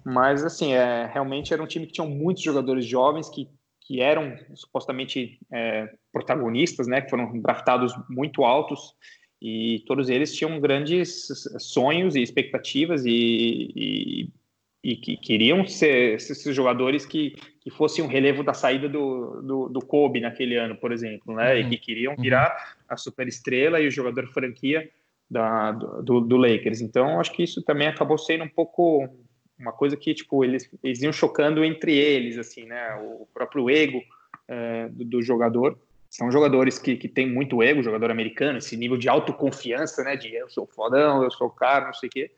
Mas, assim, é, realmente era um time que tinha muitos jogadores jovens que que eram supostamente é, protagonistas, né, que foram draftados muito altos e todos eles tinham grandes sonhos e expectativas e, e, e que queriam ser esses jogadores que, que fossem um relevo da saída do, do, do Kobe naquele ano, por exemplo, né, uhum. e que queriam uhum. virar uhum. a superestrela e o jogador franquia da, do, do Lakers. Então, acho que isso também acabou sendo um pouco uma coisa que tipo eles, eles iam chocando entre eles assim né? O próprio ego é, do, do, jogador. São jogadores que, que têm muito ego jogador americano esse nível de autoconfiança né? De eu sou fodão eu sou o cara não sei o quê.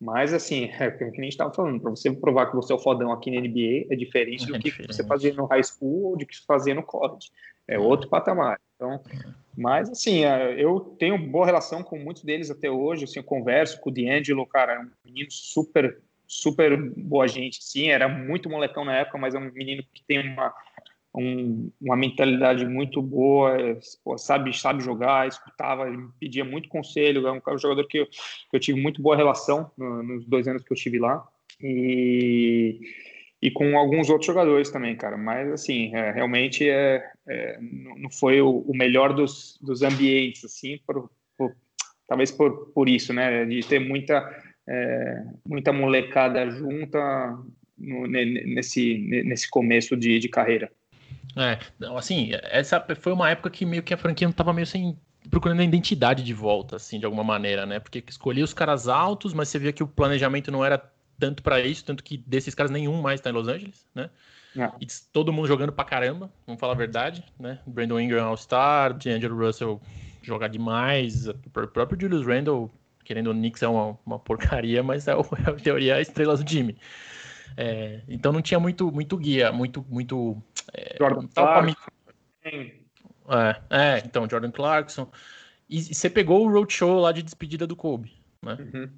Mas assim é o que a gente estava falando para você provar que você é o fodão aqui na NBA é diferente é do que diferente. você fazia no high school ou do que você fazia no college. É. outro patamar. Então mas assim é, eu tenho boa relação com muitos deles até hoje assim eu converso com o D'Angelo cara é um menino super super boa gente, sim, era muito molecão na época, mas é um menino que tem uma, um, uma mentalidade muito boa, pô, sabe, sabe jogar, escutava, pedia muito conselho, é um, um jogador que eu, que eu, tive muito boa relação no, nos dois anos que eu estive lá, e, e com alguns outros jogadores também, cara, mas assim, é, realmente é, é, não foi o, o, melhor dos, dos ambientes, assim, por, por, talvez por, por isso, né, de ter muita é, muita molecada junta no, nesse, nesse começo de, de carreira. É, assim, essa foi uma época que meio que a franquia não estava meio sem procurando a identidade de volta, assim, de alguma maneira, né? Porque escolhia os caras altos, mas você via que o planejamento não era tanto para isso, tanto que desses caras nenhum mais está em Los Angeles, né? É. E todo mundo jogando pra caramba, vamos falar a verdade, né? Brandon Ingram All-Star, D'Angelo Russell jogar demais, o próprio Julius Randle querendo o Knicks é uma, uma porcaria, mas é, o, é a teoria a estrela do time. É, então não tinha muito, muito guia, muito, muito. É, Jordan Clarkson. É, é, então, Jordan Clarkson. E, e, você pegou o roadshow lá de despedida do Kobe, né? Uhum.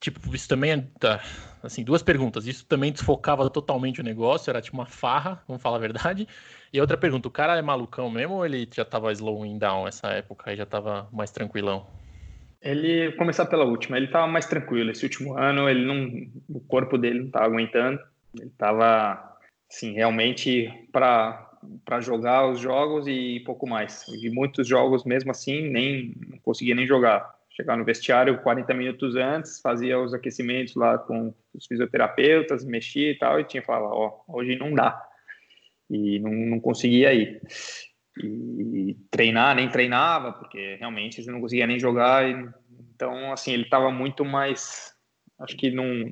Tipo, isso também é. Tá, assim, duas perguntas. Isso também desfocava totalmente o negócio, era tipo uma farra, vamos falar a verdade. E outra pergunta: o cara é malucão mesmo ou ele já tava slowing down essa época e já tava mais tranquilão? Ele, começar pela última, ele estava mais tranquilo. Esse último ano, ele não, o corpo dele não estava aguentando. Ele estava, assim, realmente para para jogar os jogos e pouco mais. E muitos jogos, mesmo assim, nem não conseguia nem jogar. Chegar no vestiário 40 minutos antes, fazia os aquecimentos lá com os fisioterapeutas, mexia e tal, e tinha que falar, ó, hoje não dá. e não, não conseguia ir. E treinar, nem treinava, porque realmente ele não conseguia nem jogar. E, então, assim, ele estava muito mais, acho que num,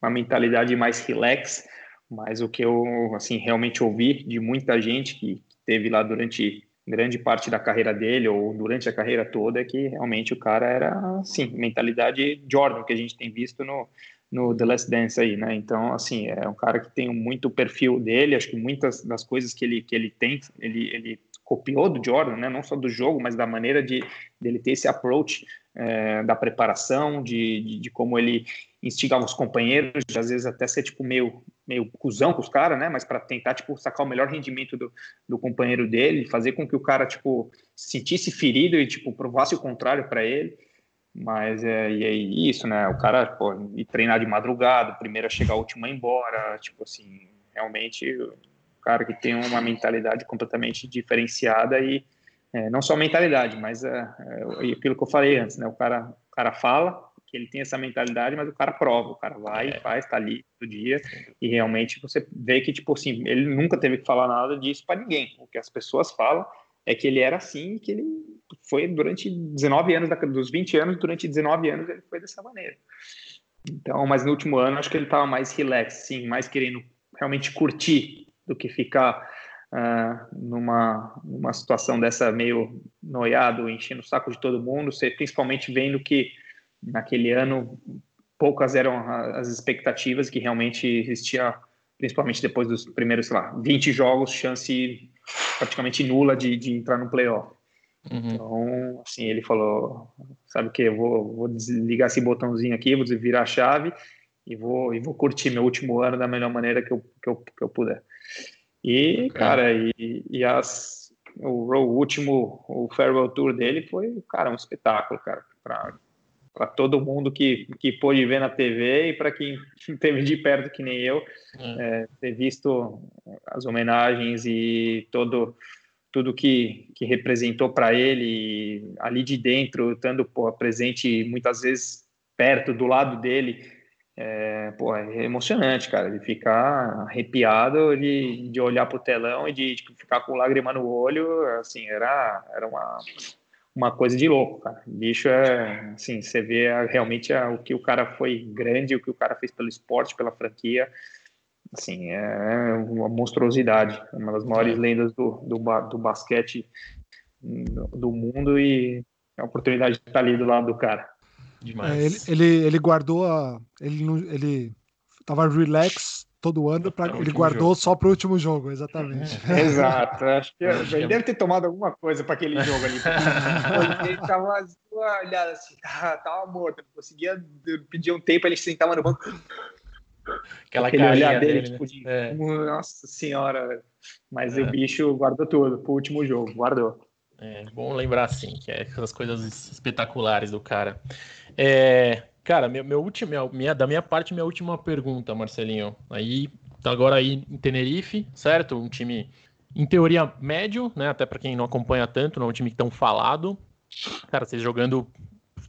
numa mentalidade mais relax, mas o que eu, assim, realmente ouvi de muita gente que teve lá durante grande parte da carreira dele ou durante a carreira toda é que realmente o cara era, assim, mentalidade Jordan, que a gente tem visto no, no The Last Dance aí, né? Então, assim, é um cara que tem muito perfil dele, acho que muitas das coisas que ele, que ele tem, ele, ele copiou do Jordan, né? Não só do jogo, mas da maneira de dele ter esse approach é, da preparação, de, de, de, como ele instigava os companheiros, às vezes até ser tipo meio meio cuzão com os caras, né? Mas para tentar tipo sacar o melhor rendimento do, do companheiro dele, fazer com que o cara tipo se sentisse ferido e tipo provasse o contrário para ele. Mas é, e é isso, né? O cara pô, e treinar de madrugada, primeiro a chegar, a ir embora, tipo assim, realmente o cara que tem uma mentalidade completamente diferenciada e é, não só mentalidade, mas é, é, aquilo que eu falei antes, né? O cara, o cara fala que ele tem essa mentalidade, mas o cara prova, o cara vai, é. faz, tá ali todo dia e realmente você vê que tipo assim, ele nunca teve que falar nada disso para ninguém. O que as pessoas falam é que ele era assim, que ele foi durante 19 anos, dos 20 anos, durante 19 anos ele foi dessa maneira. Então, mas no último ano acho que ele estava mais relax, sim, mais querendo realmente curtir do que ficar uh, numa, numa situação dessa meio noiado, enchendo o saco de todo mundo, principalmente vendo que naquele ano poucas eram as expectativas que realmente existia, principalmente depois dos primeiros, sei lá, 20 jogos, chance praticamente nula de, de entrar no playoff. Uhum. Então, assim, ele falou, sabe o que, vou, vou desligar esse botãozinho aqui, vou virar a chave e vou, e vou curtir meu último ano da melhor maneira que eu, que eu, que eu puder. E, cara, e, e as, o, o, último, o farewell tour dele foi, cara, um espetáculo, cara, para todo mundo que, que pôde ver na TV e para quem teve de perto que nem eu, é. É, ter visto as homenagens e todo tudo que, que representou para ele ali de dentro, estando pô, presente muitas vezes perto, do lado dele, é, pô, é emocionante, cara, de ficar arrepiado, de, de olhar para o telão e de, de, ficar com lágrima no olho, assim, era, era uma, uma coisa de louco, cara. Bicho é, assim, você vê realmente o que o cara foi grande, o que o cara fez pelo esporte, pela franquia, assim, é uma monstruosidade, uma das maiores é. lendas do, do, do basquete do mundo e a oportunidade de estar ali do lado do cara. Demais. É, ele, ele, ele, guardou a. Ele, ele tava relax todo ano, pra, ele guardou jogo. só para o último jogo, exatamente. É. Exato, acho que ele deve ter tomado alguma coisa para aquele jogo ali. ele tava olhando assim, tava, tava morto, não conseguia pedir um tempo, ele sentava no banco. Aquela Aquele olhar dele, dele tipo, de, é. nossa senhora, mas é. o bicho guardou tudo pro último jogo, guardou. É bom lembrar assim, que é essas coisas espetaculares do cara. É, cara, meu, meu último, minha, da minha parte, minha última pergunta, Marcelinho. Aí, tá agora aí em Tenerife, certo? Um time, em teoria, médio, né? Até para quem não acompanha tanto, não é um time tão falado. Cara, vocês jogando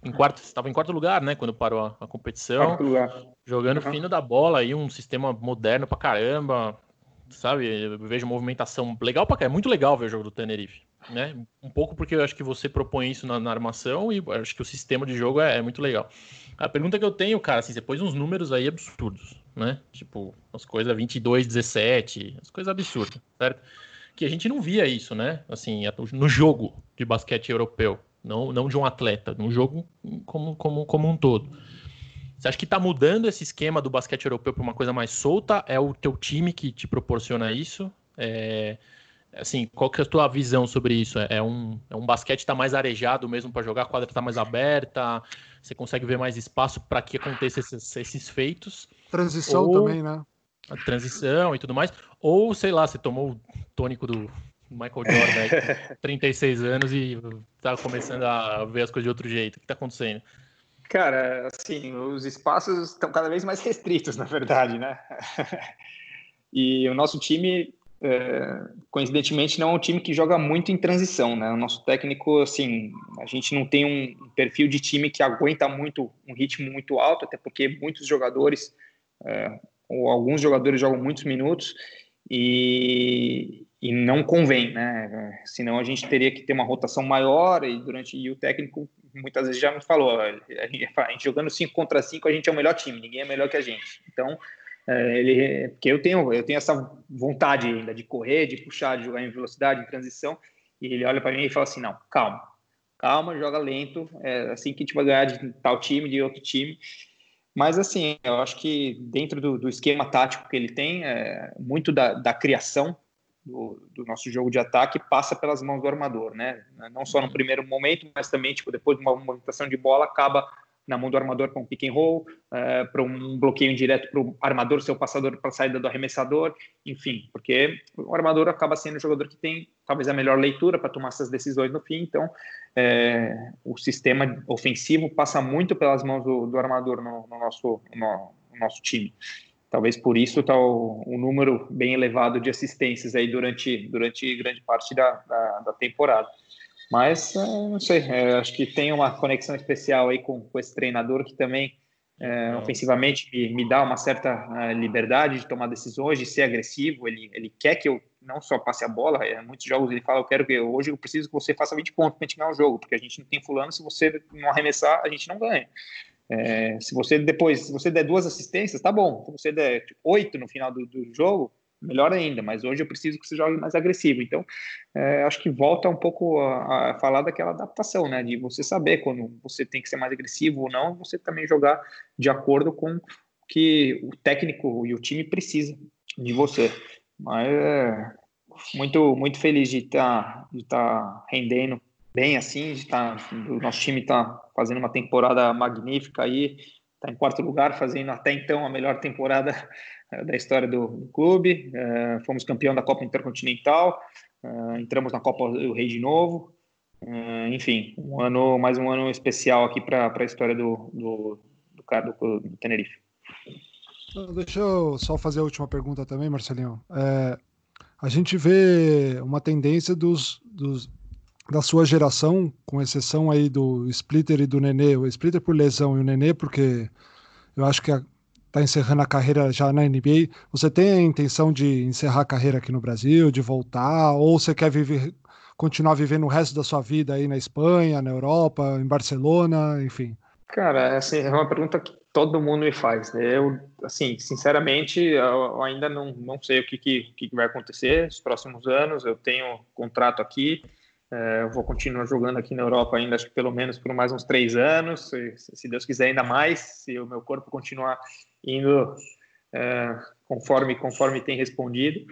em quarto, estava em quarto lugar, né? Quando parou a, a competição. Quarto lugar. Jogando uhum. fino da bola aí, um sistema moderno pra caramba. Sabe? Eu vejo movimentação legal pra caramba. É muito legal ver o jogo do Tenerife. Né? Um pouco porque eu acho que você propõe isso na, na armação e acho que o sistema de jogo é, é, muito legal. A pergunta que eu tenho, cara, assim, você pôs uns números aí absurdos, né? Tipo, as coisas 22, 17, as coisas absurdas, certo? Que a gente não via isso, né? Assim, no jogo de basquete europeu não, não de um atleta, no jogo como, como, como um todo. Você acha que está mudando esse esquema do basquete europeu para uma coisa mais solta? É o teu time que te proporciona isso? É, assim, qual que é a tua visão sobre isso? É, é um, é um basquete está mais arejado mesmo para jogar, a quadra está mais aberta, você consegue ver mais espaço para que aconteça esses, esses feitos? Transição Ou, também, né? A transição e tudo mais. Ou, sei lá, você tomou o tônico do, Michael Jordan, aí, 36 anos e tá começando a ver as coisas de outro jeito. O que tá acontecendo? Cara, assim, os espaços estão cada vez mais restritos, na verdade, né? e o nosso time, é, coincidentemente, não é um time que joga muito em transição, né? O nosso técnico, assim, a gente não tem um perfil de time que aguenta muito um ritmo muito alto, até porque muitos jogadores, é, ou alguns jogadores jogam muitos minutos, e, e não convém, né? Senão a gente teria que ter uma rotação maior e durante e o técnico muitas vezes já nos falou, a gente jogando 5 contra 5, a gente é o melhor time, ninguém é melhor que a gente. Então, é, ele, porque eu tenho, eu tenho essa vontade ainda de correr, de puxar, de jogar em velocidade, em transição, e ele olha para mim e fala assim: não, calma, calma, joga lento, é assim que a gente vai ganhar de tal time, de outro time. Mas, assim, eu acho que dentro do, do esquema tático que ele tem, é, muito da, da criação do, do, nosso jogo de ataque passa pelas mãos do armador, né? Não só no primeiro momento, mas também, tipo, depois de uma movimentação de bola, acaba na mão do armador para um pick and roll, uh, para um bloqueio direto para o armador ser o passador para a saída do arremessador, enfim, porque o armador acaba sendo o jogador que tem talvez a melhor leitura para tomar essas decisões no fim, então é, o sistema ofensivo passa muito pelas mãos do, do armador no, no nosso, no, no, nosso time. Talvez por isso está o, número bem elevado de assistências aí durante, durante grande parte da, da, da temporada. Mas, é, não sei, é, acho que tem uma conexão especial aí com, com esse treinador que também, é, ofensivamente, me, me, dá uma certa uh, liberdade de tomar decisões, de ser agressivo. Ele, ele quer que eu não só passe a bola, em muitos jogos ele fala, eu quero que hoje eu preciso que você faça 20 pontos para a gente ganhar o jogo, porque a gente não tem fulano, se você não arremessar, a gente não ganha. É, se você depois, se você der duas assistências, tá bom. Se você der oito no final do, do jogo, melhor ainda, mas hoje eu preciso que você jogue mais agressivo. Então, é, acho que volta um pouco a, a, falar daquela adaptação, né? De você saber quando você tem que ser mais agressivo ou não, você também jogar de acordo com o que o técnico e o time precisa de você. Mas é, muito, muito feliz de estar tá, de tá rendendo bem assim, de tá, o nosso time está fazendo uma temporada magnífica aí, está em quarto lugar, fazendo até então a melhor temporada da história do, do clube. Uh, fomos campeão da Copa Intercontinental, uh, entramos na Copa do Rei de novo. Uh, enfim, um ano, mais um ano especial aqui para a história do, do, do, do, Tenerife. Deixa eu só fazer a última pergunta também, Marcelinho. É, a gente vê uma tendência dos, dos, da sua geração, com exceção aí do Splitter e do Nenê, o Splitter por lesão e o Nenê porque eu acho que a, está encerrando a carreira já na NBA, você tem a intenção de encerrar a carreira aqui no Brasil, de voltar, ou você quer viver, continuar vivendo o resto da sua vida aí na Espanha, na Europa, em Barcelona, enfim? Cara, assim, é uma pergunta que todo mundo me faz. Né? Eu, assim, sinceramente, eu ainda não, não sei o que, que, que vai acontecer nos próximos anos. Eu tenho contrato aqui, é, eu vou continuar jogando aqui na Europa ainda, acho que pelo menos por mais uns três anos, se, se Deus quiser ainda mais, se o meu corpo continuar indo é, conforme conforme tem respondido.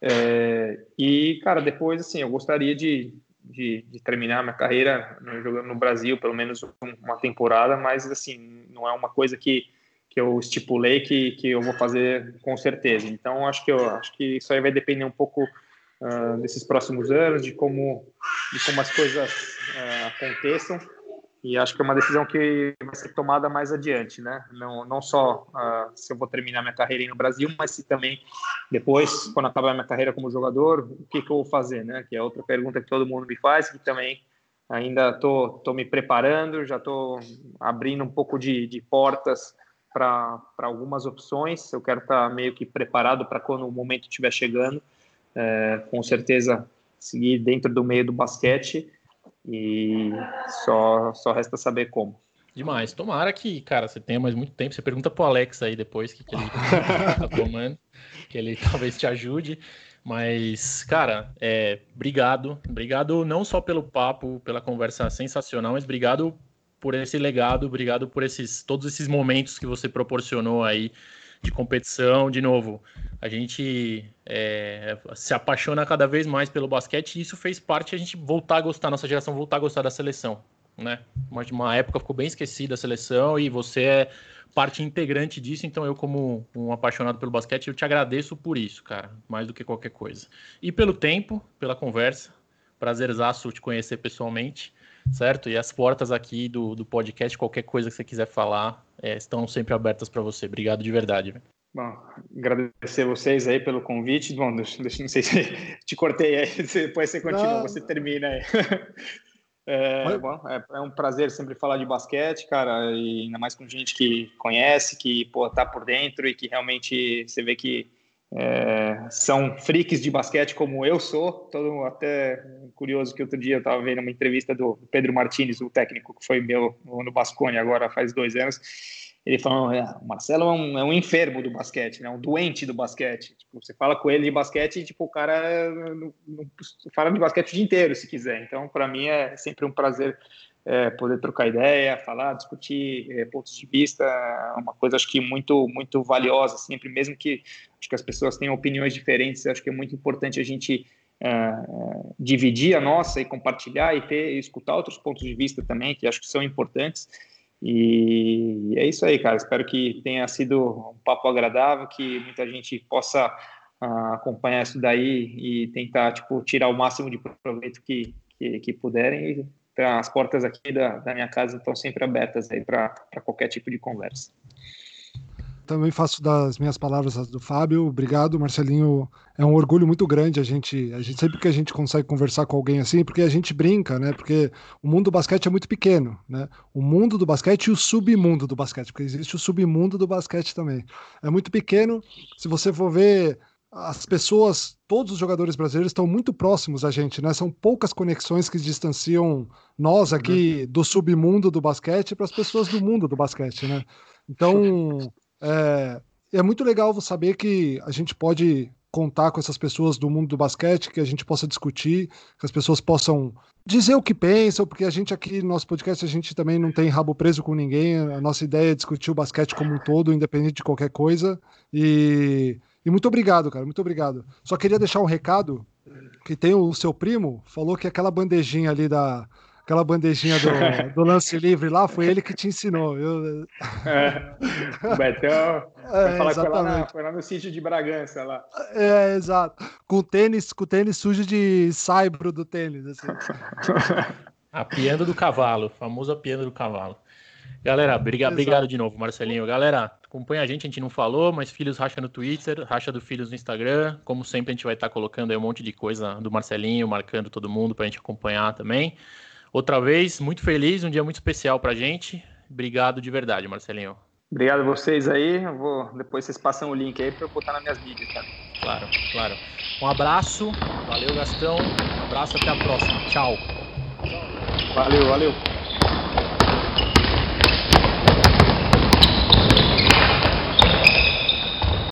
É, e, cara, depois, assim, eu gostaria de, de, de, terminar minha carreira jogando no Brasil, pelo menos uma temporada, mas, assim, não é uma coisa que, que eu estipulei que, que eu vou fazer com certeza. Então, acho que, eu, acho que isso aí vai depender um pouco uh, desses próximos anos, de como, de como as coisas uh, aconteçam e acho que é uma decisão que vai ser tomada mais adiante, né? Não, não só uh, se eu vou terminar minha carreira no Brasil, mas se também depois, quando acabar minha carreira como jogador, o que, que eu vou fazer, né? Que é outra pergunta que todo mundo me faz, que também ainda tô, tô me preparando, já estou abrindo um pouco de, de portas para algumas opções. Eu quero estar tá meio que preparado para quando o momento estiver chegando, é, com certeza seguir dentro do meio do basquete e só, só resta saber como. Demais. Tomara que, cara, você tenha mais muito tempo. Você pergunta pro Alex aí depois que, que ele tá tomando, que ele talvez te ajude. Mas, cara, é, obrigado. Obrigado não só pelo papo, pela conversa sensacional, mas obrigado por esse legado, obrigado por esses todos esses momentos que você proporcionou aí de competição. De novo, a gente é, se apaixona cada vez mais pelo basquete e isso fez parte a gente voltar a gostar, nossa geração voltar a gostar da seleção. Né? Uma, uma época ficou bem esquecida a seleção e você é parte integrante disso, então eu, como um apaixonado pelo basquete, eu te agradeço por isso, cara, mais do que qualquer coisa. E pelo tempo, pela conversa, prazerzaço te conhecer pessoalmente certo? E as portas aqui do, do podcast, qualquer coisa que você quiser falar, é, estão sempre abertas para você. Obrigado de verdade. Bom, agradecer vocês aí pelo convite. Bom, deixa, deixa, não sei se te cortei aí, depois você continua, não. você termina aí. É, bom, é, é, um prazer sempre falar de basquete, cara, e ainda mais com gente que conhece, que pô, tá por dentro e que realmente você vê que é, são freaks de basquete como eu sou. Todo até curioso que outro dia eu estava vendo uma entrevista do Pedro Martinez, o técnico que foi meu no Bascone agora faz dois anos. Ele falou: ah, o Marcelo é um, é um, enfermo do basquete, né? um doente do basquete. Tipo, você fala com ele de basquete tipo, o cara não, não, fala de basquete o dia inteiro, se quiser. Então, para mim, é sempre um prazer é, poder trocar ideia, falar, discutir é, pontos de vista, é uma coisa acho que muito muito valiosa sempre, mesmo que acho que as pessoas tenham opiniões diferentes, acho que é muito importante a gente é, é, dividir a nossa e compartilhar e ter e escutar outros pontos de vista também, que acho que são importantes. E é isso aí, cara. Espero que tenha sido um papo agradável, que muita gente possa uh, acompanhar isso daí e tentar tipo tirar o máximo de proveito que, que, que puderem Tá, as portas aqui da, da minha casa estão sempre abertas aí para qualquer tipo de conversa. Também faço das minhas palavras as do Fábio. Obrigado, Marcelinho. É um orgulho muito grande a gente, a gente sempre que a gente consegue conversar com alguém assim, porque a gente brinca, né? Porque o mundo do basquete é muito pequeno, né? O mundo do basquete e o submundo do basquete, porque existe o submundo do basquete também. É muito pequeno. Se você for ver as pessoas, todos os jogadores brasileiros estão muito próximos a gente, né? São poucas conexões que distanciam nós aqui uhum. do submundo do basquete para as pessoas do mundo do basquete, né? Então, é, é muito legal saber que a gente pode contar com essas pessoas do mundo do basquete, que a gente possa discutir, que as pessoas possam dizer o que pensam, porque a gente aqui no nosso podcast a gente também não tem rabo preso com ninguém, a nossa ideia é discutir o basquete como um todo, independente de qualquer coisa. E e muito obrigado, cara, muito obrigado. Só queria deixar um recado que tem o seu primo, falou que aquela bandejinha ali da aquela bandejinha do, do lance livre lá foi ele que te ensinou. Eu... É, o Betão é, falar foi lá, na, foi lá no sítio de Bragança lá. É, exato. Com tênis, com tênis sujo de saibro do tênis. Assim. A pianda do cavalo, famoso a pianda do cavalo. Galera, briga, obrigado de novo, Marcelinho. Galera, acompanha a gente, a gente não falou, mas Filhos Racha no Twitter, Racha do Filhos no Instagram. Como sempre, a gente vai estar colocando aí um monte de coisa do Marcelinho, marcando todo mundo para a gente acompanhar também. Outra vez, muito feliz, um dia muito especial para a gente. Obrigado de verdade, Marcelinho. Obrigado a vocês aí. Eu vou, depois vocês passam o link aí para eu botar nas minhas mídias, cara. Claro, claro. Um abraço, valeu Gastão, um abraço, até a próxima. Tchau. Valeu, valeu.